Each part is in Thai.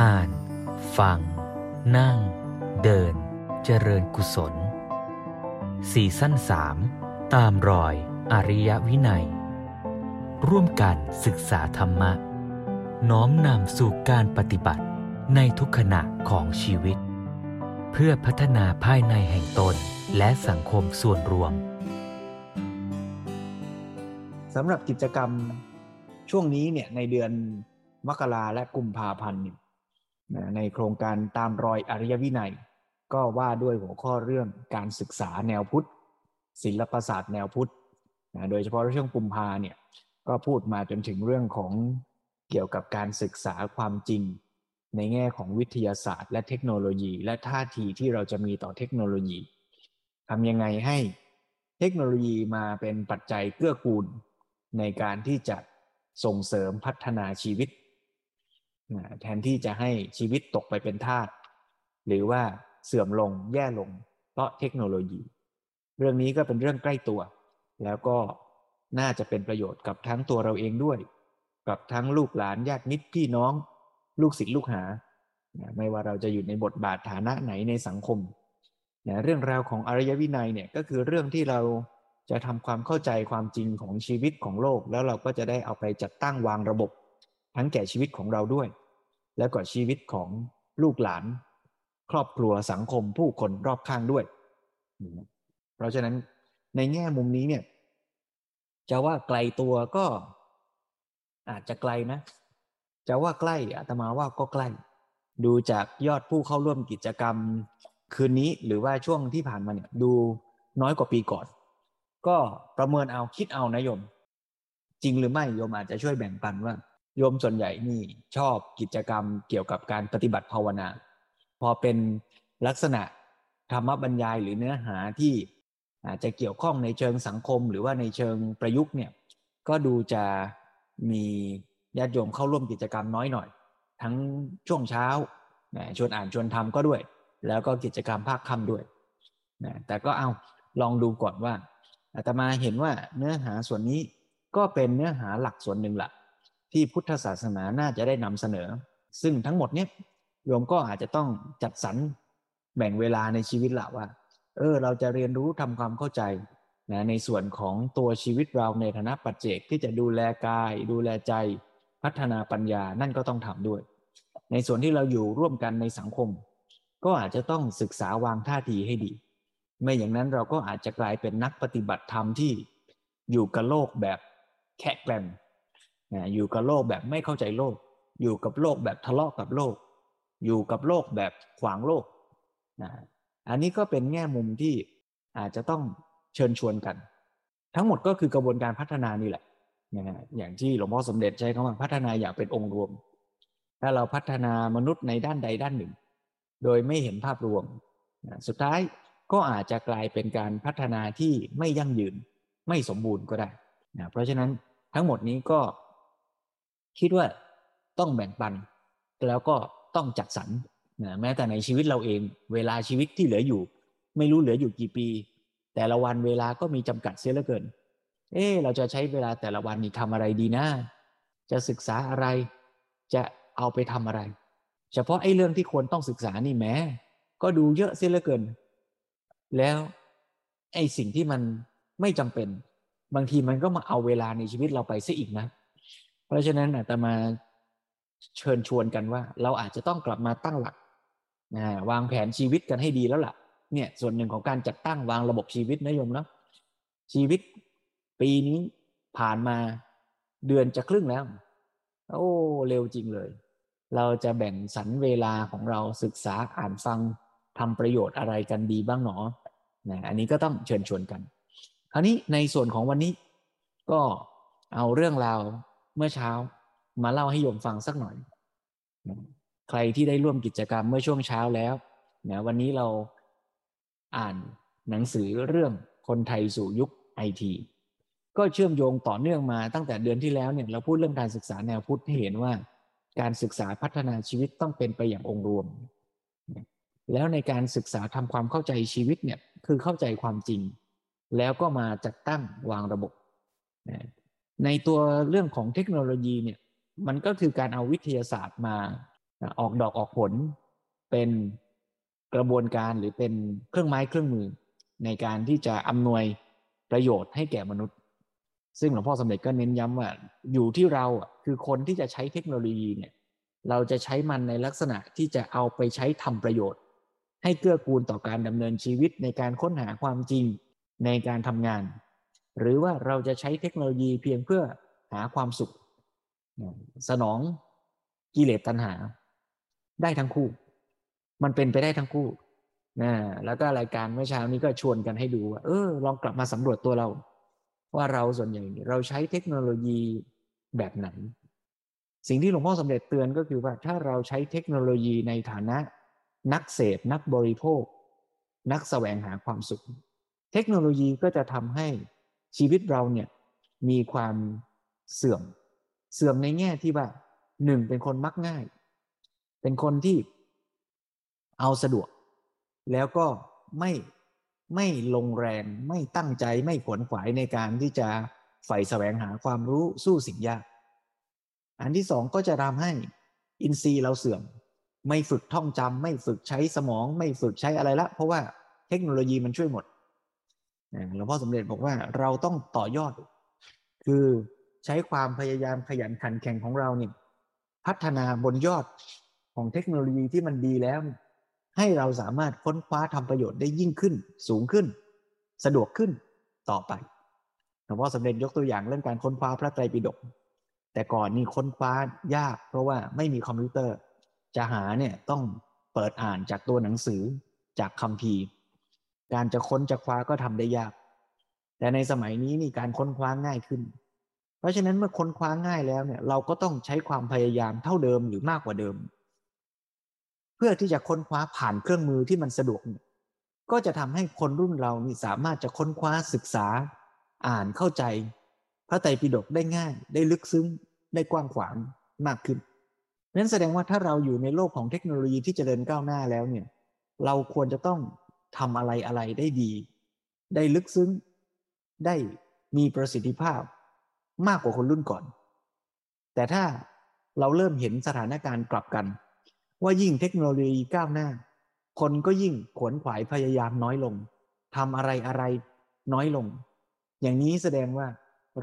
อ่าน ฟัง นั่ง เดิน เจริญกุศลสี่สั้นสามตามรอยอริยวินัย ร่วมกันศึกษาธรรมะ น้อมนำสู่การปฏิบัติในทุกขณะของชีวิต เพื่อพัฒนาภายในแห่งตนและสังคมส่วนรวมสำหรับกิจกรรมช่วงนี้เนี่ยในเดือนมกราและกุมภาพันธ์เนี่ย ในโครงการตามรอยอริยวินัย ก็ว่าด้วยหัวข้อเรื่องการศึกษาแนวพุทธศิลปศาสตร์แนวพุทธนะโดยเฉพาะช่วงกุมภาเนี่ยก็พูดมาจนถึงเรื่องของเกี่ยวกับการศึกษาความจริง ในแง่ของวิทยาศาสตร์ และเทคโนโลยี และท่าทีที่เราจะมีต่อเทคโนโลยีทำยังไงให้เทคโนโลยีมาเป็นปัจจัยเกื้อกูล ในการที่จะส่งเสริมพัฒนาชีวิต แทนที่จะให้ชีวิตตกไปเป็นทาสหรือว่าเสื่อมลงแย่ลง เพราะเทคโนโลยี เรื่องนี้ก็เป็นเรื่องใกล้ตัว แล้วก็น่าจะเป็นประโยชน์กับทั้งตัวเราเองด้วย กับทั้งลูกหลานญาติมิตรพี่น้อง ลูกศิษย์ลูกหา ไม่ว่าเราจะอยู่ในบทบาทฐานะไหนในสังคม เรื่องราวของอริยวินัยเนี่ยก็คือเรื่องที่เราจะทำความเข้าใจความจริงของชีวิตของโลก แล้วเราก็จะได้เอาไปจัดตั้งวางระบบ ทั้งแก่ชีวิตของเราด้วย แล้วก็ชีวิตของลูกหลาน ครอบครัวสังคมผู้คนรอบข้างด้วย เพราะฉะนั้นในแง่มุมนี้เนี่ย จะว่าไกลตัวก็อาจจะไกลนะ จะว่าใกล้อาตมาว่าก็ใกล้ ดูจากยอดผู้เข้าร่วมกิจกรรม คืนนี้หรือว่าช่วงที่ผ่านมาเนี่ยดูน้อยกว่าปีก่อน ก็ประเมินเอาคิดเอานะโยม จริงหรือไม่โยมอาจจะช่วยแบ่งปันว่า โยมส่วนใหญ่นี่ชอบกิจกรรมเกี่ยวกับการปฏิบัติภาวนา พอเป็นลักษณะธรรมบรรยายหรือเนื้อหาที่อาจจะเกี่ยวข้องในเชิงสังคม หรือว่าในเชิงประยุกต์เนี่ยก็ดูจะมีญาติโยมเข้าร่วมกิจกรรมน้อยหน่อย ทั้งช่วงเช้าชวนอ่านชวนทำก็ด้วย แล้วก็กิจกรรมภาคค่ำด้วยนะแต่ก็เอาลองดูก่อนว่าอาตมาเห็นว่าเนื้อหาส่วนนี้ก็เป็นเนื้อหาหลักส่วนหนึ่งแหละ ที่พุทธศาสนาน่าจะได้นำเสนอ ซึ่งทั้งหมดเนี้ยโยมก็อาจจะต้องจัดสรรแบ่งเวลาในชีวิตละว่า เออ เราจะเรียนรู้ทำความเข้าใจนะในส่วนของตัวชีวิตเราในฐานะปัจเจกที่จะดูแลกาย ดูแลใจ พัฒนาปัญญานั่นก็ต้องทำด้วย ในส่วนที่เราอยู่ร่วมกันในสังคม ก็อาจจะต้องศึกษาวางท่าทีให้ดี ไม่อย่างนั้นเราก็อาจจะกลายเป็นนักปฏิบัติธรรมที่อยู่กับโลกแบบแคะแกลม นะอยู่กับโลกแบบไม่เข้าใจโลก อยู่กับโลกแบบทะเลาะกับโลก อยู่กับโลกแบบขวางโลกนะอันนี้ก็เป็นแง่มุมที่อาจจะต้องเชิญชวนกัน ทั้งหมดก็คือกระบวนการพัฒนานี่แหละนะอย่างที่หลวงพ่อสมเด็จใช้คำว่าพัฒนาอย่างเป็นองค์รวม ถ้าเราพัฒนามนุษย์ในด้านใดด้านหนึ่ง โดยไม่เห็นภาพรวมนะสุดท้ายก็อาจจะกลายเป็นการพัฒนาที่ไม่ยั่งยืนไม่สมบูรณ์ก็ได้นะเพราะฉะนั้นทั้งหมดนี้ก็ คิดว่าต้องแบ่งปัน แล้วก็ต้องจัดสรรนะแม้แต่ในชีวิตเราเอง เวลาชีวิตที่เหลืออยู่ ไม่รู้เหลืออยู่กี่ปี แต่ละวันเวลาก็มีจำกัดเสียเหลือเกิน เออเราจะใช้เวลาแต่ละวันนี้ทำอะไรดีนะจะศึกษาอะไร จะเอาไปทำอะไร เฉพาะไอ้เรื่องที่ควรต้องศึกษานี่แม้ ก็ดูเยอะเสียเหลือเกิน แล้วไอ้สิ่งที่มันไม่จำเป็น บางทีมันก็มาเอาเวลาในชีวิตเราไปซะอีกนะเพราะฉะนั้นอาตมาเชิญชวนกันว่า เราอาจจะต้องกลับมาตั้งหลักนะวางแผนชีวิตกันให้ดีแล้วล่ะ เนี่ย ส่วนหนึ่งของการจัดตั้งวางระบบชีวิตนะโยมเนาะชีวิตปีนี้ผ่านมาเดือนจะครึ่งแล้ว โอ้ เร็วจริงเลย เราจะแบ่งสรรเวลาของเราศึกษาอ่านฟังทำประโยชน์อะไรกันดีบ้างหนอนะอันนี้ก็ต้องเชิญชวนกัน คราวนี้ในส่วนของวันนี้ก็เอาเรื่องราว เมื่อเช้ามาเล่าให้โยมฟังสักหน่อย ใครที่ได้ร่วมกิจกรรมเมื่อช่วงเช้าแล้วนะวันนี้เราอ่านหนังสือเรื่องคนไทยสู่ยุคไอทีก็เชื่อมโยงต่อเนื่องมาตั้งแต่เดือนที่แล้วเนี่ยเราพูดเรื่องการศึกษาแนวพุทธให้เห็นว่า การศึกษาพัฒนาชีวิตต้องเป็นไปอย่างองค์รวม แล้วในการศึกษาทำความเข้าใจชีวิตเนี่ยคือเข้าใจความจริง แล้วก็มาจัดตั้งวางระบบ ในตัวเรื่องของเทคโนโลยีเนี่ยมันก็คือการเอาวิทยาศาสตร์มาออกดอกออกผล เป็นกระบวนการหรือเป็นเครื่องไม้เครื่องมือ ในการที่จะอำนวยประโยชน์ให้แก่มนุษย์ ซึ่งหลวงพ่อสมเด็จก็เน้นย้ำว่า อยู่ที่เราคือคนที่จะใช้เทคโนโลยีเนี่ยเราจะใช้มันในลักษณะที่จะเอาไปใช้ทำประโยชน์ ให้เกื้อกูลต่อการดำเนินชีวิตในการค้นหาความจริงในการทำงาน หรือว่าเราจะใช้เทคโนโลยีเพียงเพื่อหาความสุข สนองกิเลสตัณหา ได้ทั้งคู่ มันเป็นไปได้ทั้งคู่นะแล้วก็รายการเมื่อเช้านี้ก็ชวนกันให้ดูว่าเออลองกลับมาสำรวจตัวเรา ว่าเราส่วนใหญ่เราใช้เทคโนโลยีแบบไหน สิ่งที่หลวงพ่อสมเด็จเตือนก็คือว่าถ้าเราใช้เทคโนโลยีในฐานะ นักเสพนักบริโภค นักแสวงหาความสุข เทคโนโลยีก็จะทำให้ ชีวิตเราเนี่ยมีความเสื่อม เสื่อมในแง่ที่ว่าหนึ่งเป็นคนมักง่าย เป็นคนที่เอาสะดวก แล้วก็ไม่ไม่ลงแรงไม่ตั้งใจไม่ขวนขวายในการที่จะใฝ่แสวงหาความรู้สู้สิ่งยาก อันที่สองก็จะทำให้อินทรีย์เราเสื่อม ไม่ฝึกท่องจำไม่ฝึกใช้สมอง ไม่ฝึกใช้อะไรละ เพราะว่าเทคโนโลยีมันช่วยหมด หลวงพ่อสมเด็จบอกว่าเราต้องต่อยอด คือใช้ความพยายามขยันขันแข่งของเราเนี่ยพัฒนาบนยอดของเทคโนโลยีที่มันดีแล้ว ให้เราสามารถค้นคว้าทำประโยชน์ได้ยิ่งขึ้น สูงขึ้น สะดวกขึ้นต่อไปหลวงพ่อสมเด็จยกตัวอย่างเรื่องการค้นคว้าพระไตรปิฎกแต่ก่อนนี่ค้นคว้ายาก เพราะว่าไม่มีคอมพิวเตอร์ จะหาเนี่ยต้องเปิดอ่านจากตัวหนังสือจากคัมภีร์ การจะค้นจะคว้าก็ทำได้ยาก แต่ในสมัยนี้นี่การค้นคว้าง่ายขึ้น เพราะฉะนั้นเมื่อค้นคว้าง่ายแล้วเนี่ย เราก็ต้องใช้ความพยายามเท่าเดิมหรือมากกว่าเดิม เพื่อที่จะค้นคว้าผ่านเครื่องมือที่มันสะดวก ก็จะทำให้คนรุ่นเรานี่สามารถจะค้นคว้าศึกษา อ่านเข้าใจ พระไตรปิฎกได้ง่าย ได้ลึกซึ้ง ได้กว้างขวางมากขึ้นนั้นแสดงว่าถ้าเราอยู่ในโลกของเทคโนโลยีที่จเจริญก้าวหน้าแล้วเนี่ย เราควรจะต้อง ทำอะไรอะไรได้ดี ได้ลึกซึ้ง ได้มีประสิทธิภาพมากกว่าคนรุ่นก่อน แต่ถ้าเราเริ่มเห็นสถานการณ์กลับกัน ว่ายิ่งเทคโนโลยีก้าวหน้า คนก็ยิ่งขวนขวายพยายามน้อยลงทำอะไรอะไรน้อยลง อย่างนี้แสดงว่า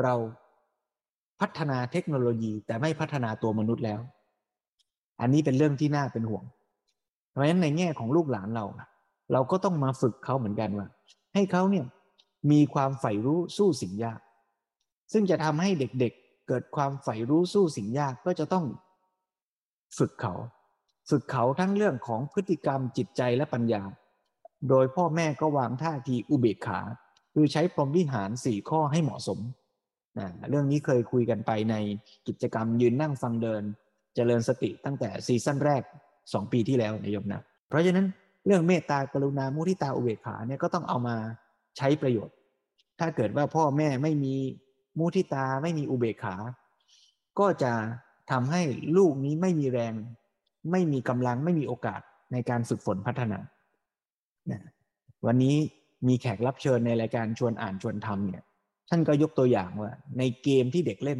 เราพัฒนาเทคโนโลยีแต่ไม่พัฒนาตัวมนุษย์แล้ว อันนี้เป็นเรื่องที่น่าเป็นห่วง เพราะฉะนั้นในแง่ของลูกหลานเรา เราก็ต้องมาฝึกเขาเหมือนกันว่า ให้เขาเนี่ยมีความใฝ่รู้สู้สิ่งยาก ซึ่งจะทำให้เด็กๆเเกิดความใฝ่รู้สู้สิ่งยากก็จะต้องฝึกเขา ฝึกเขาทั้งเรื่องของพฤติกรรมจิตใจและปัญญา โดยพ่อแม่ก็วางท่าทีอุเบกขา คือใช้พรหมวิหารสี่ข้อให้เหมาะสมนะเรื่องนี้เคยคุยกันไปในกิจกรรมยืนนั่งฟังเดินจเจริญสติตั้งแต่ซีซั่นแรกสองปีที่แล้วนายมนะเพราะฉะนั้น เรื่องเมตตากรุณามุทิตาอุเบกขาเนี่ยก็ต้องเอามาใช้ประโยชน์ ถ้าเกิดว่าพ่อแม่ไม่มีมุทิตาไม่มีอุเบกขา ก็จะทำให้ลูกนี้ไม่มีแรง ไม่มีกำลังไม่มีโอกาสในการฝึกฝนพัฒนาวันนี้มีแขกรับเชิญในรายการชวนอ่านชวนทำเนี่ย ท่านก็ยกตัวอย่างว่า ในเกมที่เด็กเล่น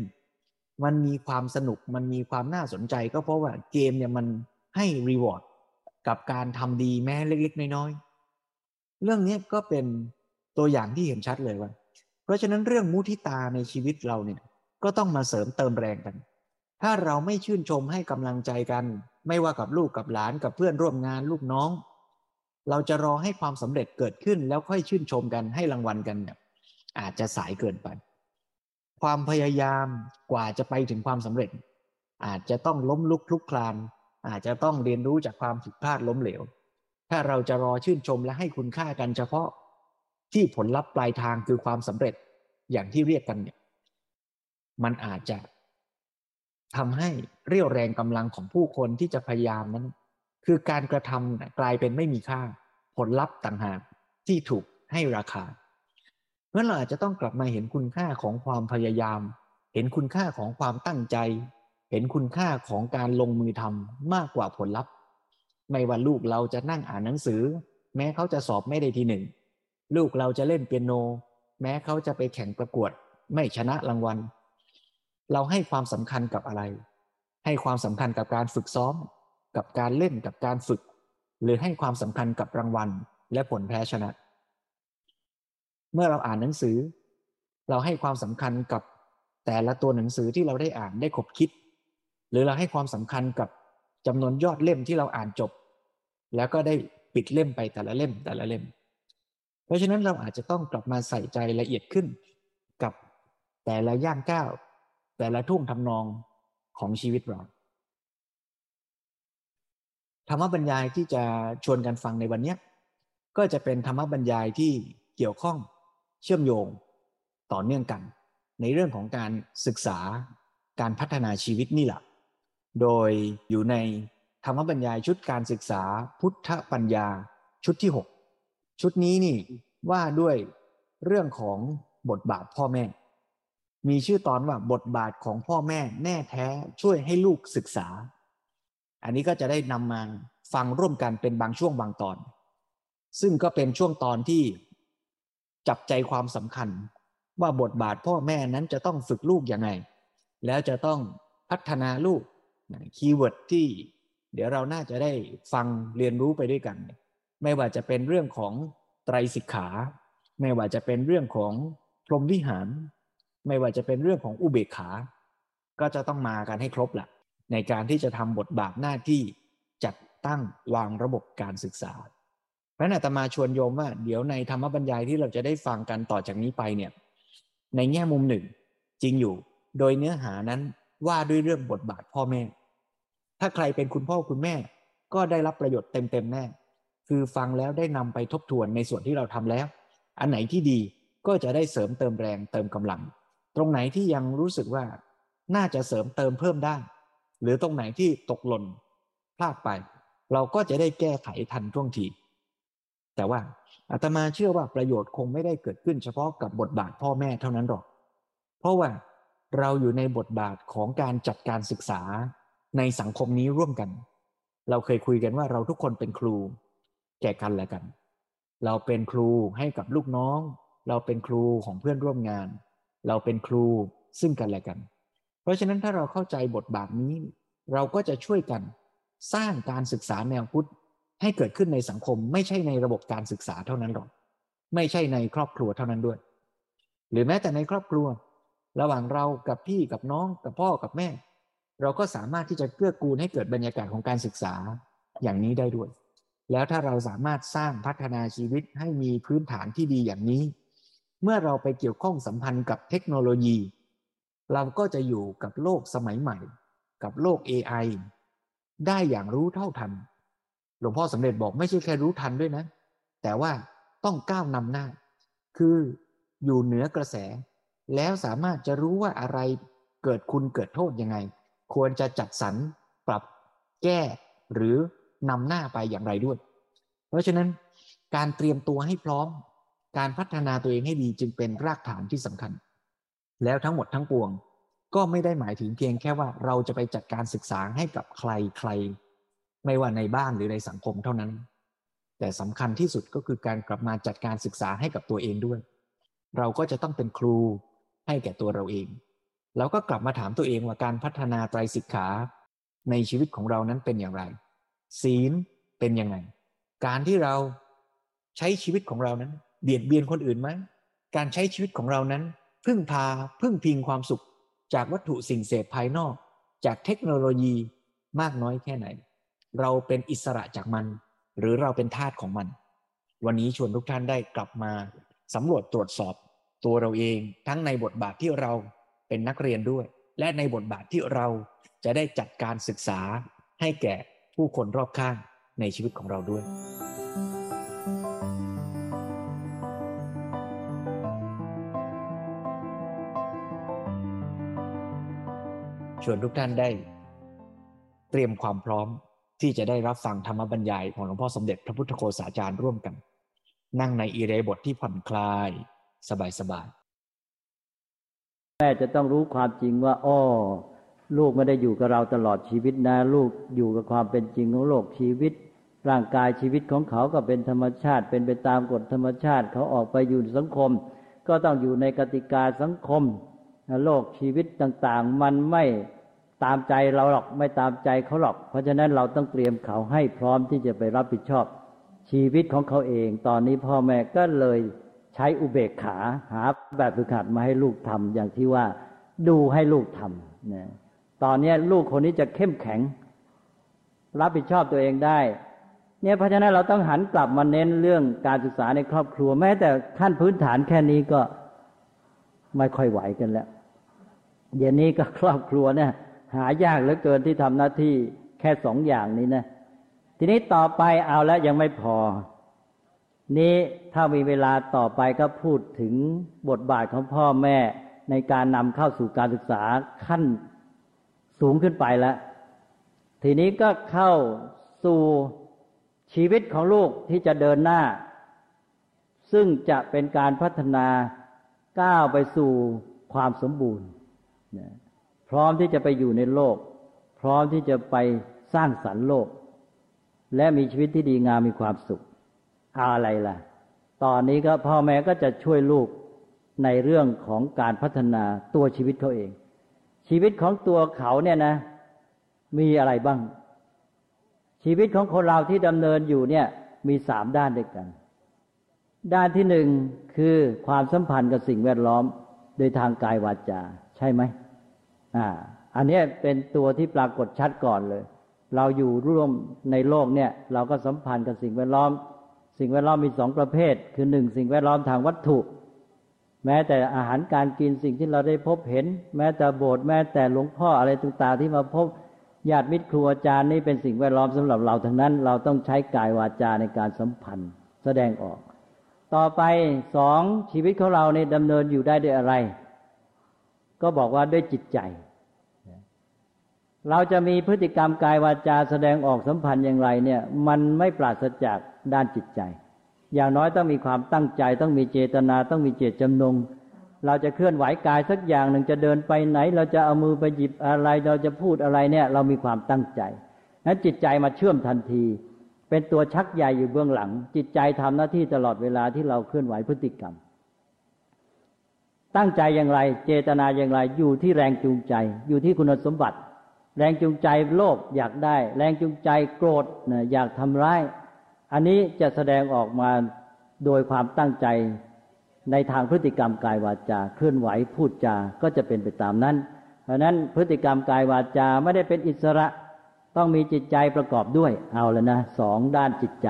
มันมีความสนุกมันมีความน่าสนใจ ก็เพราะว่าเกมเนี่ยมันให้รีวอร์ด กับการทำดีแม้เล็กๆ น้อยๆ เรื่องนี้ก็เป็นตัวอย่างที่เห็นชัดเลยว่า เพราะฉะนั้นเรื่องมุทิตาในชีวิตเราเนี่ยก็ต้องมาเสริมเติมแรงกัน ถ้าเราไม่ชื่นชมให้กำลังใจกัน ไม่ว่ากับลูกกับหลานกับเพื่อนร่วมงานลูกน้อง เราจะรอให้ความสำเร็จเกิดขึ้นแล้วค่อยชื่นชมกันให้รางวัลกันเนี่ยอาจจะสายเกินไป ความพยายามกว่าจะไปถึงความสำเร็จ อาจจะต้องล้มลุกคลุกคลาน อาจจะต้องเรียนรู้จากความผิดพลาดล้มเหลว ถ้าเราจะรอชื่นชมและให้คุณค่ากันเฉพาะ ที่ผลลัพธ์ปลายทางคือความสำเร็จอย่างที่เรียกกันเนี่ย มันอาจจะทำให้เรี่ยวแรงกำลังของผู้คนที่จะพยายามนั้น คือการกระทำกลายเป็นไม่มีค่า ผลลัพธ์ต่างหากที่ถูกให้ราคา เพราะเราอาจจะต้องกลับมาเห็นคุณค่าของความพยายาม เห็นคุณค่าของความตั้งใจ เห็นคุณค่าของการลงมือทำมากกว่าผลลัพธ์ ไม่ว่าลูกเราจะนั่งอ่านหนังสือ แม้เขาจะสอบไม่ได้ทีหนึ่ง ลูกเราจะเล่นเปียโน แม้เขาจะไปแข่งประกวด ไม่ชนะรางวัล เราให้ความสำคัญกับอะไร ให้ความสำคัญกับการฝึกซ้อม กับการเล่นกับการฝึก หรือให้ความสำคัญกับรางวัล และผลแพ้ชนะ เมื่อเราอ่านหนังสือ เราให้ความสำคัญกับแต่ละตัวหนังสือที่เราได้อ่านได้คบคิด หรือเราให้ความสำคัญกับจำนวนยอดเล่มที่เราอ่านจบ แล้วก็ได้ปิดเล่มไปแต่ละเล่มแต่ละเล่ม เพราะฉะนั้นเราอาจจะต้องกลับมาใส่ใจละเอียดขึ้นกับแต่ละย่างก้าวแต่ละทุ่งทำนองของชีวิตเราธรรมบรรยายที่จะชวนกันฟังในวันนี้ก็จะเป็นธรรมบรรยายที่เกี่ยวข้องเชื่อมโยงต่อเนื่องกัน ในเรื่องของการศึกษาการพัฒนาชีวิตนี่แหละ โดยอยู่ในธรรมบรรยายชุดการศึกษาพุทธปัญญาชุดที่ 6 ชุดนี้นี่ว่าด้วยเรื่องของบทบาทพ่อแม่ มีชื่อตอนว่าบทบาทของพ่อแม่แน่แท้ช่วยให้ลูกศึกษา อันนี้ก็จะได้นำมาฟังร่วมกันเป็นบางช่วงบางตอน ซึ่งก็เป็นช่วงตอนที่จับใจความสำคัญ ว่าบทบาทพ่อแม่นั้นจะต้องฝึกลูกยังไง แล้วจะต้องพัฒนาลูก keyword ที่เดี๋ยวเราน่าจะได้ฟังเรียนรู้ไปด้วยกัน ไม่ว่าจะเป็นเรื่องของไตรสิกขา ไม่ว่าจะเป็นเรื่องของพรหมวิหาร ไม่ว่าจะเป็นเรื่องของอุเบกขา ก็จะต้องมากันให้ครบแหละในการที่จะทำบทบาทหน้าที่จัดตั้งวางระบบการศึกษาพระนาตมาชวนโยมว่าเดี๋ยวในธรรมบรรยายที่เราจะได้ฟังกันต่อจากนี้ไปเนี่ย ในแง่มุมหนึ่ง จริงอยู่ โดยเนื้อหานั้นว่าด้วยเรื่องบทบาทพ่อแม่ ถ้าใครเป็นคุณพ่อคุณแม่ ก็ได้รับประโยชน์เต็มๆแน่ คือฟังแล้วได้นำไปทบทวนในส่วนที่เราทำแล้ว อันไหนที่ดีก็จะได้เสริมเติมแรงเติมกำลัง ตรงไหนที่ยังรู้สึกว่าน่าจะเสริมเติมเพิ่มได้ หรือตรงไหนที่ตกหล่นพลาดไป เราก็จะได้แก้ไขทันท่วงที แต่ว่าอาตมาเชื่อว่าประโยชน์คงไม่ได้เกิดขึ้นเฉพาะกับบทบาทพ่อแม่เท่านั้นหรอก เพราะว่าเราอยู่ในบทบาทของการจัดการศึกษา ในสังคมนี้ร่วมกัน เราเคยคุยกันว่าเราทุกคนเป็นครู แก่กันและกัน เราเป็นครูให้กับลูกน้อง เราเป็นครูของเพื่อนร่วมงาน เราเป็นครูซึ่งกันและกัน เพราะฉะนั้นถ้าเราเข้าใจบทบาทนี้ เราก็จะช่วยกันสร้างการศึกษาแนวพุทธให้เกิดขึ้นในสังคมไม่ใช่ในระบบการศึกษาเท่านั้นหรอก ไม่ใช่ในครอบครัวเท่านั้นด้วย หรือแม้แต่ในครอบครัว ระหว่างเรากับพี่กับน้องกับพ่อกับแม่ เราก็สามารถที่จะเกื้อกูลให้เกิดบรรยากาศของการศึกษาอย่างนี้ได้ด้วย แล้วถ้าเราสามารถสร้างพัฒนาชีวิตให้มีพื้นฐานที่ดีอย่างนี้ เมื่อเราไปเกี่ยวข้องสัมพันธ์กับเทคโนโลยี เราก็จะอยู่กับโลกสมัยใหม่ กับโลก AI ได้อย่างรู้เท่าทัน หลวงพ่อสำเร็จบอกไม่ใช่แค่รู้ทันด้วยนะ แต่ว่าต้องก้าวนำหน้า คืออยู่เหนือกระแส แล้วสามารถจะรู้ว่าอะไรเกิดคุณเกิดโทษยังไง ควรจะจัดสรรปรับแก้หรือนำหน้าไปอย่างไรด้วย เพราะฉะนั้นการเตรียมตัวให้พร้อม การพัฒนาตัวเองให้ดีจึงเป็นรากฐานที่สำคัญ แล้วทั้งหมดทั้งปวง ก็ไม่ได้หมายถึงเพียงแค่ว่าเราจะไปจัดการศึกษาให้กับใครใคร ไม่ว่าในบ้านหรือในสังคมเท่านั้น แต่สำคัญที่สุดก็คือการกลับมาจัดการศึกษาให้กับตัวเองด้วย เราก็จะต้องเป็นครูให้แก่ตัวเราเอง แล้วก็กลับมาถามตัวเองว่าการพัฒนาไตรสิกขาในชีวิตของเรานั้นเป็นอย่างไร ศีลเป็นยังไง การที่เราใช้ชีวิตของเรานั้น เบียดเบียนคนอื่นไหมการใช้ชีวิตของเรานั้น พึ่งพาพึ่งพิงความสุข จากวัตถุสิ่งเสพภายนอก จากเทคโนโลยีมากน้อยแค่ไหน เราเป็นอิสระจากมัน หรือเราเป็นทาสของมัน วันนี้ชวนทุกท่านได้กลับมาสำรวจตรวจสอบตัวเราเอง ทั้งในบทบาทที่เรา เป็นนักเรียนด้วย และในบทบาทที่เราจะได้จัดการศึกษาให้แก่ผู้คนรอบข้างในชีวิตของเราด้วย ชวนทุกท่านได้ เตรียมความพร้อมที่จะได้รับฟังธรรมบรรยายของหลวงพ่อสมเด็จพระพุทธโฆษาจารย์ร่วมกัน นั่งในอิเรบทที่ผ่อนคลาย สบายๆ แม่จะต้องรู้ความจริงว่าอ้อลูกไม่ได้อยู่กับเราตลอดชีวิตนะ ลูกอยู่กับความเป็นจริงของโลกชีวิต ร่างกายชีวิตของเขาก็เป็นธรรมชาติ เป็นไปตามกฎธรรมชาติ เขาออกไปอยู่สังคม ก็ต้องอยู่ในกติกาสังคมโลกชีวิตต่างๆ มันไม่ตามใจเราหรอกไม่ตามใจเขาหรอก เพราะฉะนั้นเราต้องเตรียมเขาให้พร้อมที่จะไปรับผิดชอบชีวิตของเขาเอง ตอนนี้พ่อแม่ก็เลย ใช้อุเบกขาหาแบบฝึกหัดมาให้ลูกทำอย่างที่ว่าดูให้ลูกทำนะตอนนี้ลูกคนนี้จะเข้มแข็ง รับผิดชอบตัวเองได้ เนี่ยเพราะฉะนั้นเราต้องหันกลับมาเน้นเรื่องการศึกษาในครอบครัว แม้แต่ขั้นพื้นฐานแค่นี้ก็ไม่ค่อยไหวกันแล้วเดี๋ยวนี้ก็ครอบครัวเนี่ยหายากเหลือเกินที่ทำหน้าที่แค่สองอย่างนี้นะทีนี้ต่อไปเอาแล้วยังไม่พอ นี้ถ้ามีเวลาต่อไปก็พูดถึงบทบาทของพ่อแม่ในการนำเข้าสู่การศึกษาขั้นสูงขึ้นไปแล้ว ทีนี้ก็เข้าสู่ชีวิตของลูกที่จะเดินหน้า ซึ่งจะเป็นการพัฒนาก้าวไปสู่ความสมบูรณ์ พร้อมที่จะไปอยู่ในโลก พร้อมที่จะไปสร้างสรรค์โลก และมีชีวิตที่ดีงามมีความสุข อะไรล่ะ ตอนนี้ก็พ่อแม่ก็จะช่วยลูกในเรื่องของการพัฒนาตัวชีวิตเขาเอง ชีวิตของตัวเขาเนี่ยนะ มีอะไรบ้าง ชีวิตของคนเราที่ดำเนินอยู่เนี่ย มีสามด้านด้วยกัน ด้านที่หนึ่งคือความสัมพันธ์กับสิ่งแวดล้อม โดยทางกายวาจา ใช่ไหมอ่า อันนี้เป็นตัวที่ปรากฏชัดก่อนเลย เราอยู่ร่วมในโลกเนี่ย เราก็สัมพันธ์กับสิ่งแวดล้อม สิ่งแวดล้อมมีสองประเภท คือหนึ่งสิ่งแวดล้อมทางวัตถุ แม้แต่อาหารการกินสิ่งที่เราได้พบเห็น แม้แต่โบสถ์แม้แต่หลวงพ่ออะไรต่างๆที่มาพบญาติมิตรครูอาจารย์นี่เป็นสิ่งแวดล้อมสำหรับเราทั้งนั้น เราต้องใช้กายวาจาในการสัมพันธ์แสดงออก ต่อไปสองชีวิตของเราในดำเนินอยู่ได้ด้วยอะไร ก็บอกว่าด้วยจิตใจ เราจะมีพฤติกรรมกายวาจาแสดงออกสัมพันธ์อย่างไรเนี่ย มันไม่ปราศจากด้านจิตใจ อย่างน้อยต้องมีความตั้งใจ ต้องมีเจตนาต้องมีเจตจำนง เราจะเคลื่อนไหวกายสักอย่างหนึ่งจะเดินไปไหน เราจะเอามือไปหยิบอะไร เราจะพูดอะไรเนี่ย เรามีความตั้งใจนั้นจิตใจมาเชื่อมทันที เป็นตัวชักใหญ่อยู่เบื้องหลัง จิตใจทำหน้าที่ตลอดเวลาที่เราเคลื่อนไหวพฤติกรรม ตั้งใจอย่างไร เจตนาอย่างไรอยู่ที่แรงจูงใจ อยู่ที่คุณสมบัติ แรงจูงใจโลภอยากได้ แรงจูงใจโกรธอยากทำร้าย อันนี้จะแสดงออกมาโดยความตั้งใจในทางพฤติกรรมกายวาจาเคลื่อนไหวพูดจาก็จะเป็นไปตามนั้น เพราะนั้นพฤติกรรมกายวาจาไม่ได้เป็นอิสระ ต้องมีจิตใจประกอบด้วยเอาแล้วนะสองด้านจิตใจ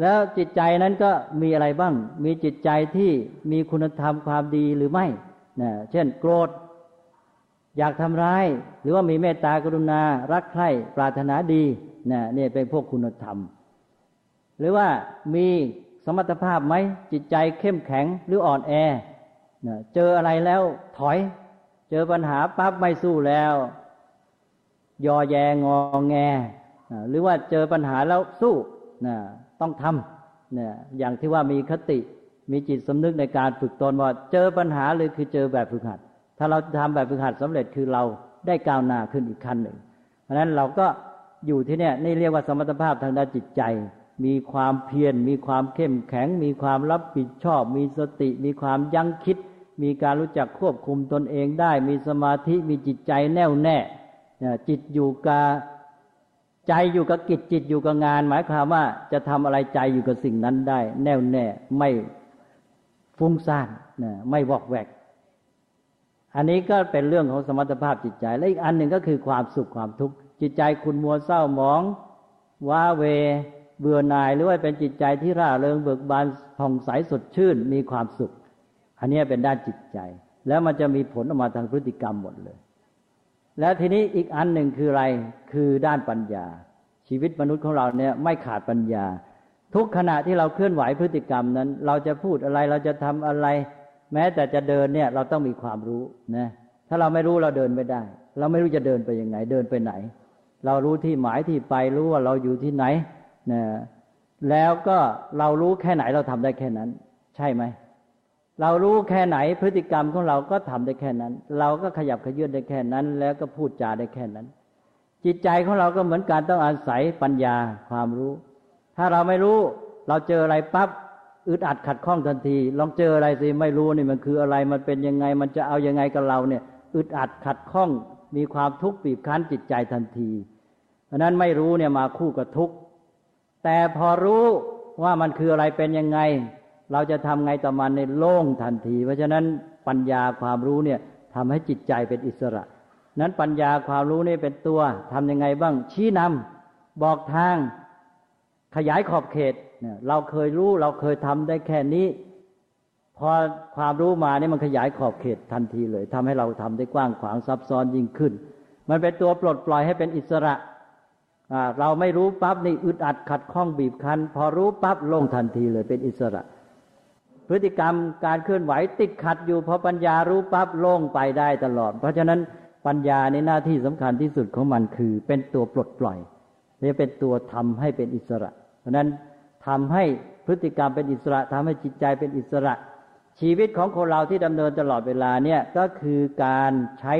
แล้วจิตใจนั้นก็มีอะไรบ้าง มีจิตใจที่มีคุณธรรมความดีหรือไม่นะเช่น โกรธ อยากทำร้าย หรือว่ามีเมตตากรุณา รักใคร่ปรารถนาดีนะนี่เป็นพวกคุณธรรม หรือว่ามีสมรรถภาพไหมจิตใจเข้มแข็งหรืออ่อนแอนะเจออะไรแล้วถอย เจอปัญหาปั๊บไม่สู้แล้ว ยอแยงอแงนะหรือว่าเจอปัญหาแล้วสู้นะต้องทำนะอย่างที่ว่ามีคติมีจิตสำนึกในการฝึกตนว่าเจอปัญหาเลยคือเจอแบบฝึกหัด ถ้าเราทำแบบฝึกหัดสำเร็จคือเราได้ก้าวหน้าขึ้นอีกขั้นหนึ่ง เพราะฉะนั้นเราก็อยู่ที่เนี่ยนี่เรียกว่าสมรรถภาพทางด้านจิตใจ มีความเพียรมีความเข้มแข็ง มีความรับผิดชอบ มีสติ มีความยั้งคิด มีการรู้จักควบคุมตนเองได้ มีสมาธิมีจิตใจแน่วแน่จิตอยู่กับใจอยู่กับกิจจิตอยู่กับงาน หมายความว่าจะทำอะไรใจอยู่กับสิ่งนั้นได้ แน่วแน่ไม่ฟุ้งซ่านไม่วอกแวก อันนี้ก็เป็นเรื่องของสมรรถภาพจิตใจ และอีกอันหนึ่งก็คือความสุขความทุกข์จิตใจคุณมัวเศร้าหมองว้าเว เบื่อหน่ายหรือว่าเป็นจิตใจที่ร่าเริงเบิกบานผ่องใสสดชื่นมีความสุข อันนี้เป็นด้านจิตใจ แล้วมันจะมีผลออกมาทางพฤติกรรมหมดเลย แล้วทีนี้อีกอันหนึ่งคืออะไรคือด้านปัญญา ชีวิตมนุษย์ของเราเนี่ยไม่ขาดปัญญา ทุกขณะที่เราเคลื่อนไหวพฤติกรรมนั้น เราจะพูดอะไรเราจะทำอะไร แม้แต่จะเดินเนี่ยเราต้องมีความรู้นะถ้าเราไม่รู้เราเดินไม่ได้ เราไม่รู้จะเดินไปยังไง เดินไปไหน เรารู้ที่หมายที่ไปรู้ว่าเราอยู่ที่ไหนนะแล้วก็เรารู้แค่ไหนเราทำได้แค่นั้น ใช่ไหมเรารู้แค่ไหนพฤติกรรมของเราก็ทำได้แค่นั้น เราก็ขยับขยื่นได้แค่นั้น แล้วก็พูดจาได้แค่นั้น จิตใจของเราก็เหมือนการต้องอาศัยปัญญาความรู้ ถ้าเราไม่รู้เราเจออะไรปับ๊บ อึดอัดขัดข้องทันที ลองเจออะไรสิไม่รู้นี่มันคืออะไรมันเป็นยังไงมันจะเอายังไงกับเราเนี่ย อึดอัดขัดข้องมีความทุกข์บีบคั้นจิตใจทันที เพราะนั้นไม่รู้เนี่ยมาคู่กับทุกข์แต่พอรู้ว่ามันคืออะไรเป็นยังไง เราจะทำไงต่อมันในโล่งทันที เพราะฉะนั้นปัญญาความรู้เนี่ยทำให้จิตใจเป็นอิสระ นั้นปัญญาความรู้นี่เป็นตัวทำยังไงบ้างชี้นำบอกทาง ขยายขอบเขต เนี่ยเราเคยรู้เราเคยทำได้แค่นี้ พอความรู้มาเนี่ยมันขยายขอบเขตทันทีเลยทำให้เราทำได้กว้างขวางซับซ้อนยิ่งขึ้น มันเป็นตัวปลดปล่อยให้เป็นอิสระเราไม่รู้ปั๊บนี่อึดอัดขัดข้องบีบคั้น พอรู้ปั๊บโล่งทันทีเลยเป็นอิสระ พฤติกรรมการเคลื่อนไหวติดขัดอยู่พอปัญญารู้ปั๊บโล่งไปได้ตลอด เพราะฉะนั้นปัญญาในหน้าที่สำคัญที่สุดของมันคือ เป็นตัวปลดปล่อยนี่เป็นตัวทำให้เป็นอิสระ เพราะฉะนั้น ทำให้พฤติกรรมเป็นอิสระทำให้จิตใจเป็นอิสระ ชีวิตของคนเราที่ดำเนินตลอดเวลาเนี่ยก็คือการใช้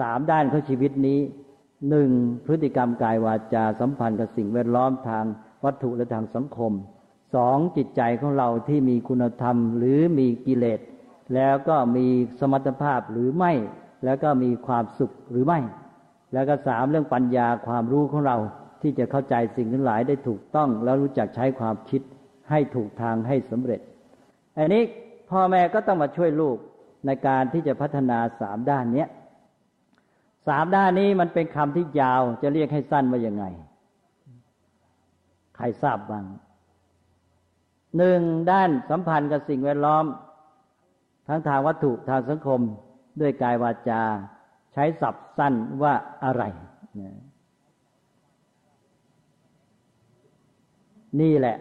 สามด้านของชีวิตนี้หนึ่งพฤติกรรมกายวาจาสัมพันธ์กับสิ่งแวดล้อมทางวัตถุและทางสังคมสองจิตใจของเราที่มีคุณธรรม หรือมีกิเลส แล้วก็มีสมรรถภาพหรือไม่ แล้วก็มีความสุขหรือไม่ แล้วก็สามเรื่องปัญญาความรู้ของเรา ที่จะเข้าใจสิ่งทั้งหลายได้ถูกต้อง แล้วรู้จักใช้ความคิดให้ถูกทางให้สำเร็จ อันนี้พ่อแม่ก็ต้องมาช่วยลูกในการที่จะพัฒนาสามด้านเนี้ยสามด้านนี้มันเป็นคำที่ยาวจะเรียกให้สั้นว่ายังไง ใครทราบบ้างหนึ่งด้านสัมพันธ์กับสิ่งแวดล้อม ทั้งทางวัตถุทางสังคมด้วยกายวาจา ใช้ศัพท์สั้นว่าอะไร นี่แหละ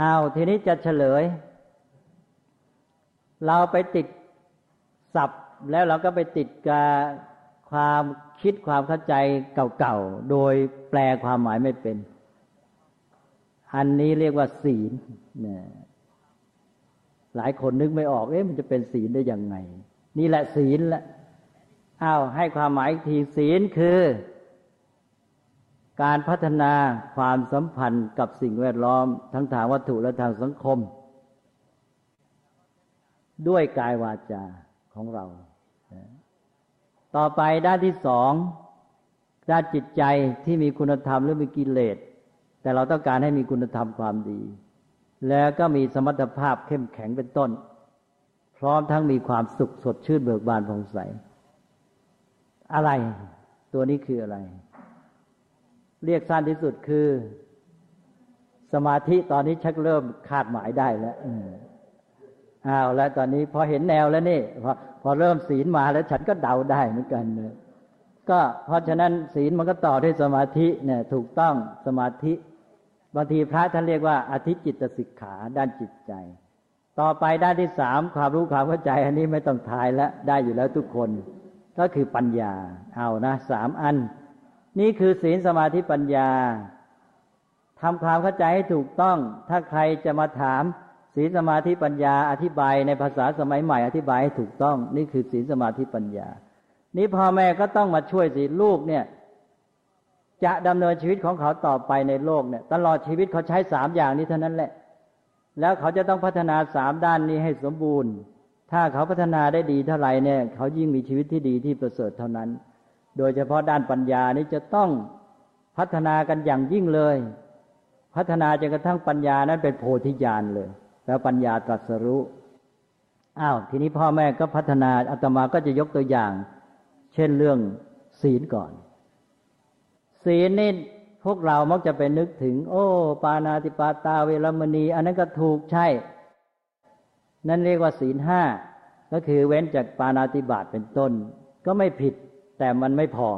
อ้าวทีนี้จะเฉลย เราไปติดศัพท์แล้วเราก็ไปติดกับความคิดความเข้าใจเก่าๆ โดยแปลความหมายไม่เป็น อันนี้เรียกว่าศีลหลายคนนึกไม่ออก เอ๊ะมันจะเป็นศีลได้ยังไง นี่แหละศีลละอ้าวให้ความหมายทีศีลคือ การพัฒนาความสัมพันธ์กับสิ่งแวดล้อม ทั้งทางวัตถุและทางสังคม ด้วยกายวาจาของเรา ต่อไปด้านที่สองด้านจิตใจที่มีคุณธรรมหรือมีกิเลส แต่เราต้องการให้มีคุณธรรมความดี แล้วก็มีสมรรถภาพเข้มแข็งเป็นต้น พร้อมทั้งมีความสุขสดชื่นเบิกบานผ่องใส อะไร ตัวนี้คืออะไร เรียกสั้นที่สุดคือ สมาธิตอนนี้ชักเริ่มคาดหมายได้แล้วอ้าวแล้วตอนนี้พอเห็นแนวแล้วนี่พอพอเริ่มศีลมาแล้วฉันก็เดาได้เหมือนกันเลยก็เพราะฉะนั้นศีลมันก็ต่อด้วยสมาธิเนี่ยถูกต้องสมาธิบางทีพระท่านเรียกว่าอธิจิตสิกขาด้านจิตใจ ต่อไปด้านที่สามความรู้ความเข้าใจ อันนี้ไม่ต้องทายแล้วได้อยู่แล้วทุกคน ก็คือปัญญาเอานะสามอัน นี่คือศีลสมาธิปัญญาทำความเข้าใจให้ถูกต้อง ถ้าใครจะมาถามศีลสมาธิปัญญาอธิบายในภาษาสมัยใหม่ อธิบายให้ถูกต้อง นี่คือศีลสมาธิปัญญา นี่พ่อแม่ก็ต้องมาช่วยสิลูกเนี่ย จะดำเนินชีวิตของเขาต่อไปในโลกเนี่ย ตลอดชีวิตเขาใช้สามอย่างนี้เท่านั้นแหละ แล้วเขาจะต้องพัฒนาสามด้านนี้ให้สมบูรณ์ ถ้าเขาพัฒนาได้ดีเท่าไหร่เนี่ย เขายิ่งมีชีวิตที่ดีที่ประเสริฐเท่านั้น โดยเฉพาะด้านปัญญานี้จะต้องพัฒนากันอย่างยิ่งเลย พัฒนาจนกระทั่งปัญญานั้นเป็นโพธิญาณเลย แล้วปัญญาตรัสรู้อ้าวทีนี้พ่อแม่ก็พัฒนาอาตมาก็จะยกตัวอย่าง เช่นเรื่องศีลก่อน ศีลนี่พวกเรามักจะไปนึกถึง โอ้ ปานาติปาตาเวรมณี อันนั้นก็ถูกใช่ นั่นเรียกว่าศีลห้าก็คือเว้นจากปานาติบาตเป็นต้น ก็ไม่ผิด แต่มันไม่พอ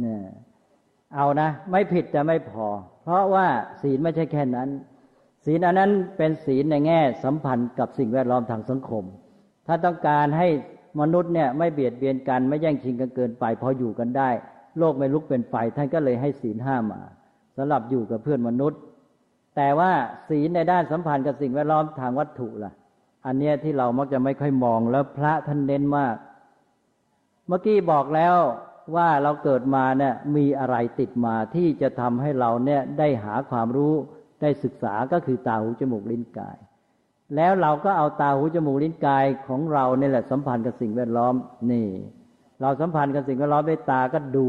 เนี่ยเอานะ ไม่ผิดแต่ไม่พอ เพราะว่าศีลไม่ใช่แค่นั้น ศีลอันนั้นเป็นศีลในแง่สัมพันธ์กับสิ่งแวดล้อมทางสังคม ถ้าต้องการให้มนุษย์เนี่ยไม่เบียดเบียนกันไม่แย่งชิงกันเกินไป พออยู่กันได้ โลกไม่ลุกเป็นไฟท่านก็เลยให้ศีลห้ามาสำหรับอยู่กับเพื่อนมนุษย์ แต่ว่าศีลในด้านสัมพันธ์กับสิ่งแวดล้อมทางวัตถุล่ะ อันเนี้ยที่เรามักจะไม่ค่อยมองแล้วพระท่านเน้นมาก เมื่อกี้บอกแล้ว ว่าเราเกิดมาเนี่ยมีอะไรติดมาที่จะทำให้เราเนี่ยได้หาความรู้ได้ศึกษาก็คือตาหูจมูกลิ้นกาย แล้วเราก็เอาตาหูจมูกลิ้นกายของเราเนี่ยแหละสัมพันธ์กับสิ่งแวดล้อมนี่ เราสัมพันธ์กับสิ่งแวดล้อมด้วยตาก็ดู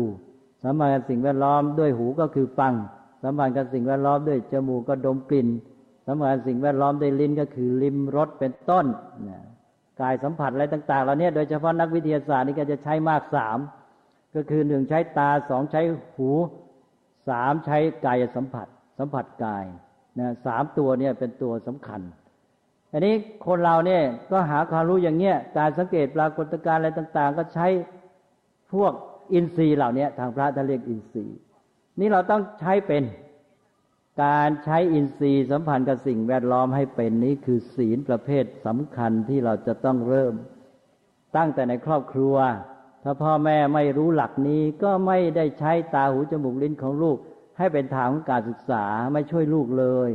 สัมพันธ์กับสิ่งแวดล้อมด้วยหูก็คือฟังสัมพันธ์กับสิ่งแวดล้อมด้วยจมูกก็ดมกลิ่นสัมพันธ์กับสิ่งแวดล้อมด้วยลิ้นก็คือลิ้มรสเป็นต้นกายสัมผัสอะไรต่าง ๆ เราเนี่ยโดยเฉพาะนักวิทยาศาสตร์นี่ก็จะใช้มากสาม ก็คือหนึ่งใช้ตาสองใช้หูสามใช้กายสัมผัส สัมผัสกายนะสามตัวเนี่ยเป็นตัวสำคัญอันนี้คนเราเนี่ยก็หาความรู้อย่างเงี้ยการสังเกตปรากฏการณ์อะไรต่าง ๆ ก็ใช้พวกอินทรีย์เหล่านี้ทางพระท่านเรียกอินทรีย์ นี่เราต้องใช้เป็นการใช้อินทรีย์สัมพันธ์กับสิ่งแวดล้อมให้เป็นนี้คือศีลประเภทสำคัญที่เราจะต้องเริ่ม ตั้งแต่ในครอบครัว ถ้าพ่อแม่ไม่รู้หลักนี้ก็ไม่ได้ใช้ตาหูจมูกลิ้นของลูก ให้เป็นทางของการศึกษาไม่ช่วยลูกเลย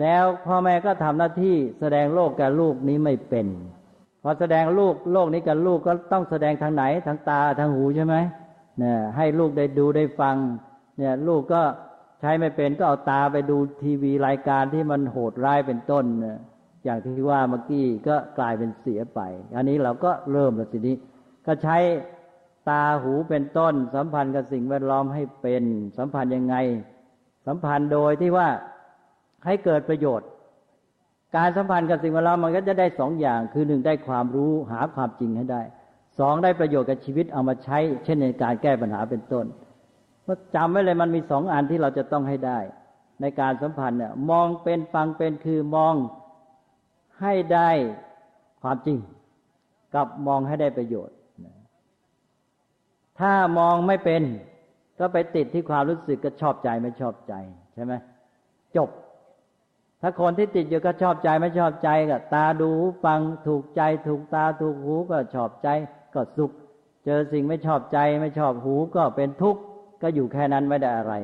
แล้วพ่อแม่ก็ทำหน้าที่แสดงโลกแก่ลูกนี้ไม่เป็น พอแสดงลูกโลกนี้กับลูกก็ต้องแสดงทางไหนทางตาทางหูใช่ไหมเนี่ยให้ลูกได้ดูได้ฟัง เนี่ยลูกก็ใช้ไม่เป็นก็เอาตาไปดูทีวีรายการที่มันโหดร้ายเป็นต้น อย่างที่ว่าเมื่อกี้ก็กลายเป็นเสียไป อันนี้เราก็เริ่มแล้วทีนี้ ก็ใช้ตาหูเป็นต้น สัมพันธ์กับสิ่งแวดล้อมให้เป็น สัมพันธ์ยังไง สัมพันธ์โดยที่ว่าให้เกิดประโยชน์ การสัมพันธ์กับสิ่งแวดล้อมมันก็จะได้สองอย่าง คือหนึ่งได้ความรู้หาความจริงให้ได้สองได้ประโยชน์กับชีวิตเอามาใช้ เช่นในการแก้ปัญหาเป็นต้นก็จำไว้เลยมันมีสองอันที่เราจะต้องให้ได้ ในการสัมพันธ์เนี่ยมองเป็นฟังเป็นคือมองให้ได้ความจริง กับมองให้ได้ประโยชน์ ถ้ามองไม่เป็น ก็ไปติดที่ความรู้สึกก็ชอบใจไม่ชอบใจใช่ไหมจบ ถ้าคนที่ติดอยู่ก็ชอบใจไม่ชอบใจก็ตาดูฟังถูกใจถูกตาถูกหูก็ชอบใจก็สุข เจอสิ่งไม่ชอบใจไม่ชอบหูก็เป็นทุกข์ก็อยู่แค่นั้นไม่ได้อะไร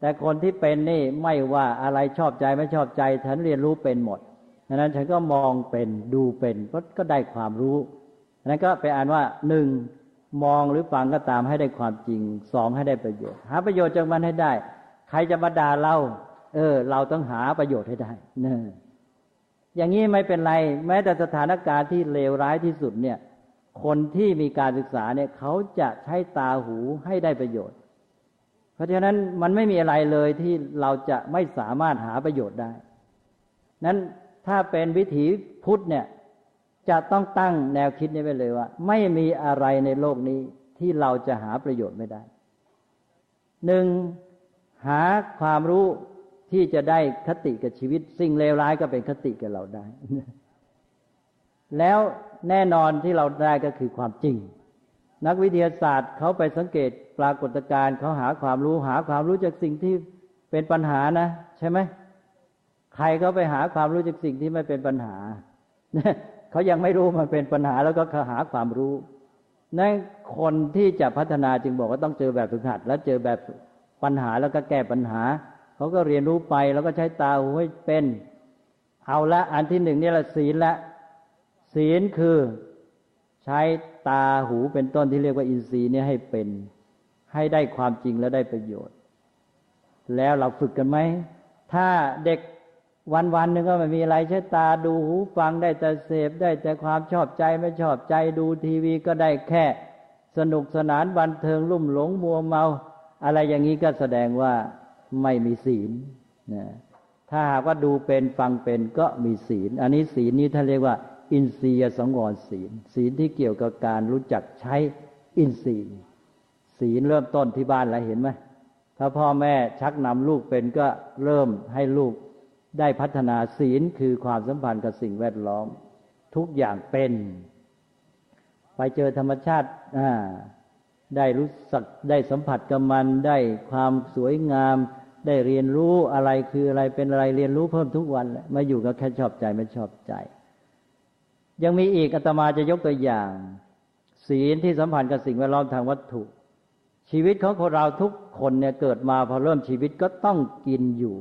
แต่คนที่เป็นนี่ไม่ว่าอะไรชอบใจไม่ชอบใจฉันเรียนรู้เป็นหมดดังนั้นฉันก็มองเป็นดูเป็นก็ก็ได้ความรู้นั้นก็ไปอ่านว่าหนึ่ง มองหรือฟังก็ตามให้ได้ความจริงสองให้ได้ประโยชน์ หาประโยชน์จากมันให้ได้ ใครจะมาด่าเรา เออ เราต้องหาประโยชน์ให้ได้เนออย่างนี้ไม่เป็นไร แม้แต่สถานการณ์ที่เลวร้ายที่สุดเนี่ย คนที่มีการศึกษาเนี่ย เขาจะใช้ตาหูให้ได้ประโยชน์ เพราะฉะนั้นมันไม่มีอะไรเลยที่เราจะไม่สามารถหาประโยชน์ได้ นั้นถ้าเป็นวิถีพุทธเนี่ย จะต้องตั้งแนวคิดนี้ไว้เลยว่า ไม่มีอะไรในโลกนี้ที่เราจะหาประโยชน์ไม่ได้หนึ่งหาความรู้ที่จะได้คติกับชีวิต สิ่งเลวร้ายก็เป็นคติกับเราได้ แล้วแน่นอนที่เราได้ก็คือความจริง นักวิทยาศาสตร์เขาไปสังเกตปรากฏการณ์เขาหาความรู้หาความรู้จากสิ่งที่เป็นปัญหานะ ใช่ไหมใครเขาไปหาความรู้จากสิ่งที่ไม่เป็นปัญหา เขายังไม่รู้มันเป็นปัญหาแล้วก็หาความรู้นั่นคนที่จะพัฒนาจึงบอกว่าต้องเจอแบบฝึกหัด แล้วเจอแบบปัญหาแล้วก็แก้ปัญหาเขาก็เรียนรู้ไปแล้วก็ใช้ตาหูให้เป็น เอาละอันที่หนึ่งนี่แหละศีลละ ศีลคือใช้ตาหูเป็นต้นที่เรียกว่าอินทรีย์นี่ให้เป็น ให้ได้ความจริงและได้ประโยชน์ แล้วเราฝึกกันไหม ถ้าเด็ก วันวันหนึ่งก็ไม่มีอะไรใช้ตาดูหูฟังได้แต่เสพได้แต่ความชอบใจไม่ชอบใจดูทีวีก็ได้แค่ สนุกสนานบันเทิงลุ่มหลงมัวเมา อะไรอย่างนี้ก็แสดงว่าไม่มีศีลนะถ้าหากว่าดูเป็นฟังเป็นก็มีศีล อันนี้ศีลนี้ท่านเรียกว่า อินทรียสังวรศีล ศีลที่เกี่ยวกับการรู้จักใช้อินทรีย์ ศีลเริ่มต้นที่บ้านแล้วเห็นไหมถ้าพ่อแม่ชักนำลูกเป็นก็เริ่มให้ลูก ได้พัฒนาศีลคือความสัมพันธ์กับสิ่งแวดล้อม ทุกอย่างเป็น ไปเจอธรรมชาติได้รู้สักได้สัมผัสกับมันได้ความสวยงาม ได้เรียนรู้อะไรคืออะไรเป็นอะไรเรียนรู้เพิ่มทุกวันมาอยู่ก็แค่ชอบใจไม่ชอบใจ ยังมีอีกอาตมาจะยกตัวอย่าง ศีลที่สัมพันธ์กับสิ่งแวดล้อมทางวัตถุ ชีวิตของคนเราทุกคนเนี่ยเกิดมาพอเริ่มชีวิตก็ต้องกินอยู่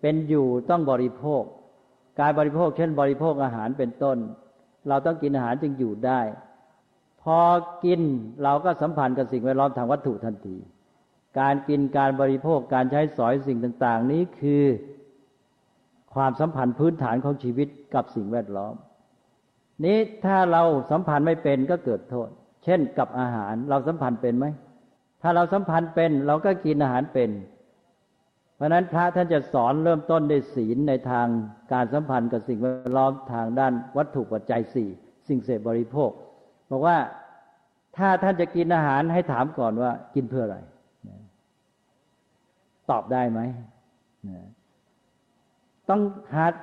เป็นอยู่ต้องบริโภค การบริโภค เช่น บริโภคอาหารเป็นต้น เราต้องกินอาหารจึงอยู่ได้ พอกินเราก็สัมพันธ์กับสิ่งแวดล้อมทางวัตถุทันที การกินการบริโภคการใช้สอยสิ่งต่าง ๆ นี้คือ ความสัมพันธ์พื้นฐานของชีวิตกับสิ่งแวดล้อม นี้ถ้าเราสัมพันธ์ไม่เป็นก็เกิดโทษ เช่น กับอาหารเราสัมพันธ์เป็นไหมถ้าเราสัมพันธ์เป็นเราก็กินอาหารเป็น เพราะนั้นพระท่านจะสอนเริ่มต้นด้วยศีลในทางการสัมพันธ์กับสิ่งแวดล้อมทางด้านวัตถุปัจจัยสี่สิ่งเสพบริโภค บอกว่าถ้าท่านจะกินอาหารให้ถามก่อนว่ากินเพื่ออะไร ตอบได้ไหม ต้องหัด